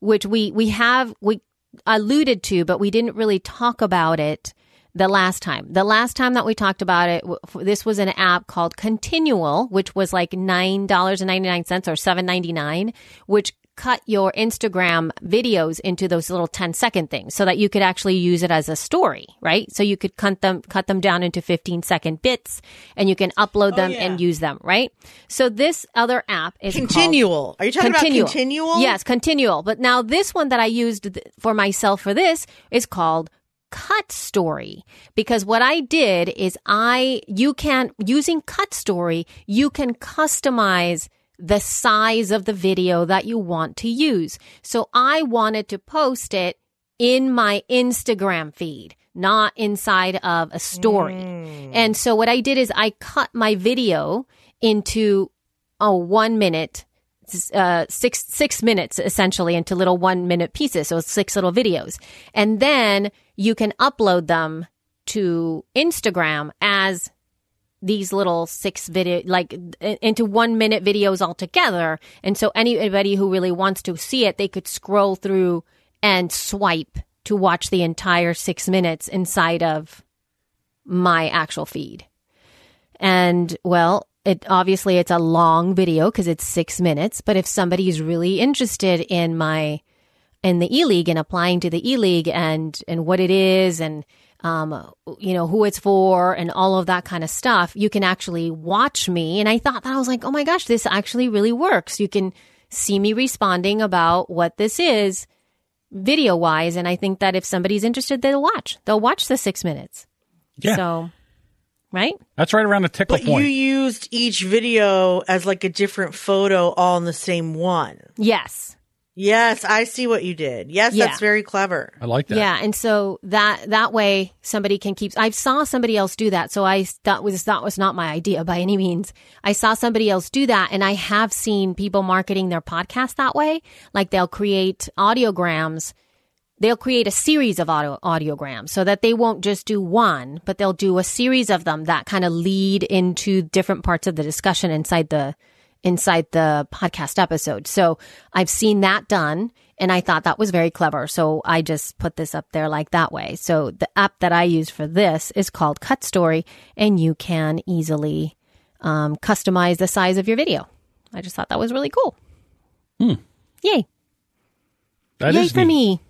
which we, we have, we alluded to, but we didn't really talk about it the last time. The last time that we talked about it, this was an app called Continual, which was like $9.99 or $7.99, which cut your Instagram videos into those little 10 second things so that you could actually use it as a story, right? So you could cut them, cut them down into 15 second bits and you can upload oh, them yeah. and use them, right? So this other app is called- Continual. Are you talking about continual? Yes, continual. But now this one that I used for myself for this is called cut story because what I did is I you can using cut story you can customize the size of the video that you want to use. So I wanted to post it in my Instagram feed, not inside of a story. Hmm. And so what I did is I cut my video into a one minute uh, six six minutes essentially into little one minute pieces, so six little videos, and then you can upload them to Instagram as these little six video like into one minute videos altogether. And so anybody who really wants to see it, they could scroll through and swipe to watch the entire six minutes inside of my actual feed. And well, it obviously it's a long video because it's six minutes. But if somebody is really interested in my in the e league and applying to the e league and and what it is and um you know who it's for and all of that kind of stuff, you can actually watch me. And I thought that I was like, oh my gosh, this actually really works. You can see me responding about what this is video wise. And I think that if somebody's interested, they'll watch. They'll watch the six minutes. Yeah. So, right? That's right around the tickle But point. you used each video as like a different photo all in the same one. Yes. Yes, I see what you did. Yes, Yeah. that's very clever. I like that. Yeah, and so that that way somebody can keep. I saw somebody else do that, so I that was that was not my idea by any means. I saw somebody else do that, and I have seen people marketing their podcast that way. Like they'll create audiograms they'll create a series of audio audiograms so that they won't just do one, but they'll do a series of them that kind of lead into different parts of the discussion inside the inside the podcast episode. So I've seen that done and I thought that was very clever. So I just put this up there like that way. So the app that I use for this is called Cut Story and you can easily um, customize the size of your video. I just thought that was really cool. Hmm. Yay. That Yay for neat. me.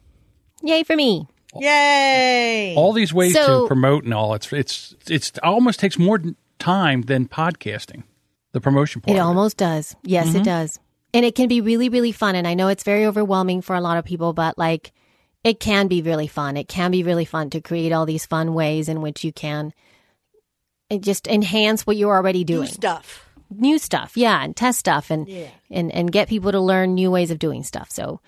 Yay for me. Yay! All these ways So- to promote and all. It's it's it's almost takes more time than podcasting. The promotion part. It of almost does. Yes, Mm-hmm. it does. And it can be really, really fun. And I know it's very overwhelming for a lot of people, but like it can be really fun. It can be really fun to create all these fun ways in which you can uh, just enhance what you're already do doing. stuff. New stuff, yeah, and test stuff and and and get people to learn new ways of doing stuff. So,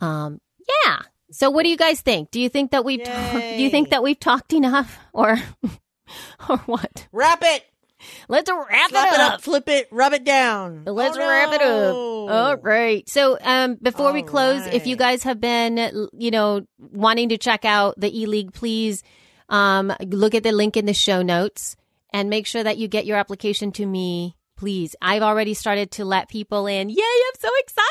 um, yeah. So, what do you guys think? Do you think that we've ta- do you think that we've talked enough, or or what? Wrap it. Let's wrap Slap it it up. up. Flip it. Rub it down. Let's Oh, wrap it up. no. All right. So, um, before we All close, if you guys have been, you know, wanting to check out the E League, please um, look at the link in the show notes and make sure that you get your application to me. Please, I've already started to let people in. Yay! I'm so excited.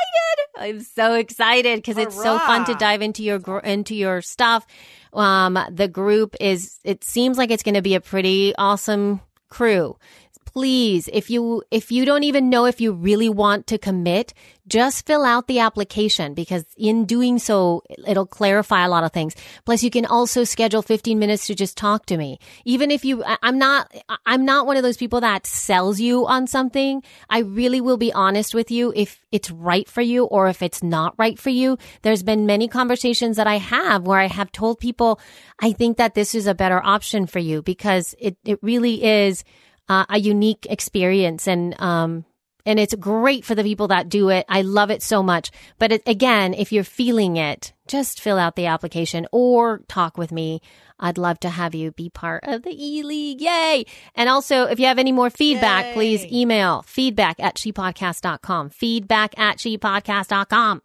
I'm so excited because it's so fun to dive into your gr- into your stuff. Um, the group is. It seems like it's going to be a pretty awesome crew please if you if you don't even know if you really want to commit just fill out the application because in doing so it'll clarify a lot of things. Plus you can also schedule 15 minutes to just talk to me. Even if you i'm not i'm not one of those people that sells you on something. I really will be honest with you. If it's right for you or if it's not right for you there's been many conversations that i have where i have told people i think that this is a better option for you because it, it really is uh, a unique experience and um and it's great for the people that do it. I love it so much. But it, again, if you're feeling it, just fill out the application or talk with me. I'd love to have you be part of the E League. Yay. And also, if you have any more feedback, Yay. please email feedback at shepodcast.com. Feedback at shepodcast.com.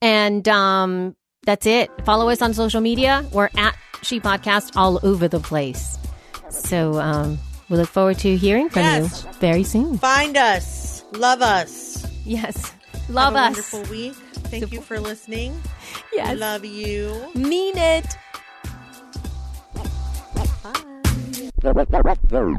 And um, that's it. Follow us on social media. We're at She Podcast all over the place. So um, we look forward to hearing from Yes. you very soon. Find us. Love us. Yes. Love Have a us. Wonderful week. Thank you for listening. Yes. Love you. Mean it. Bye.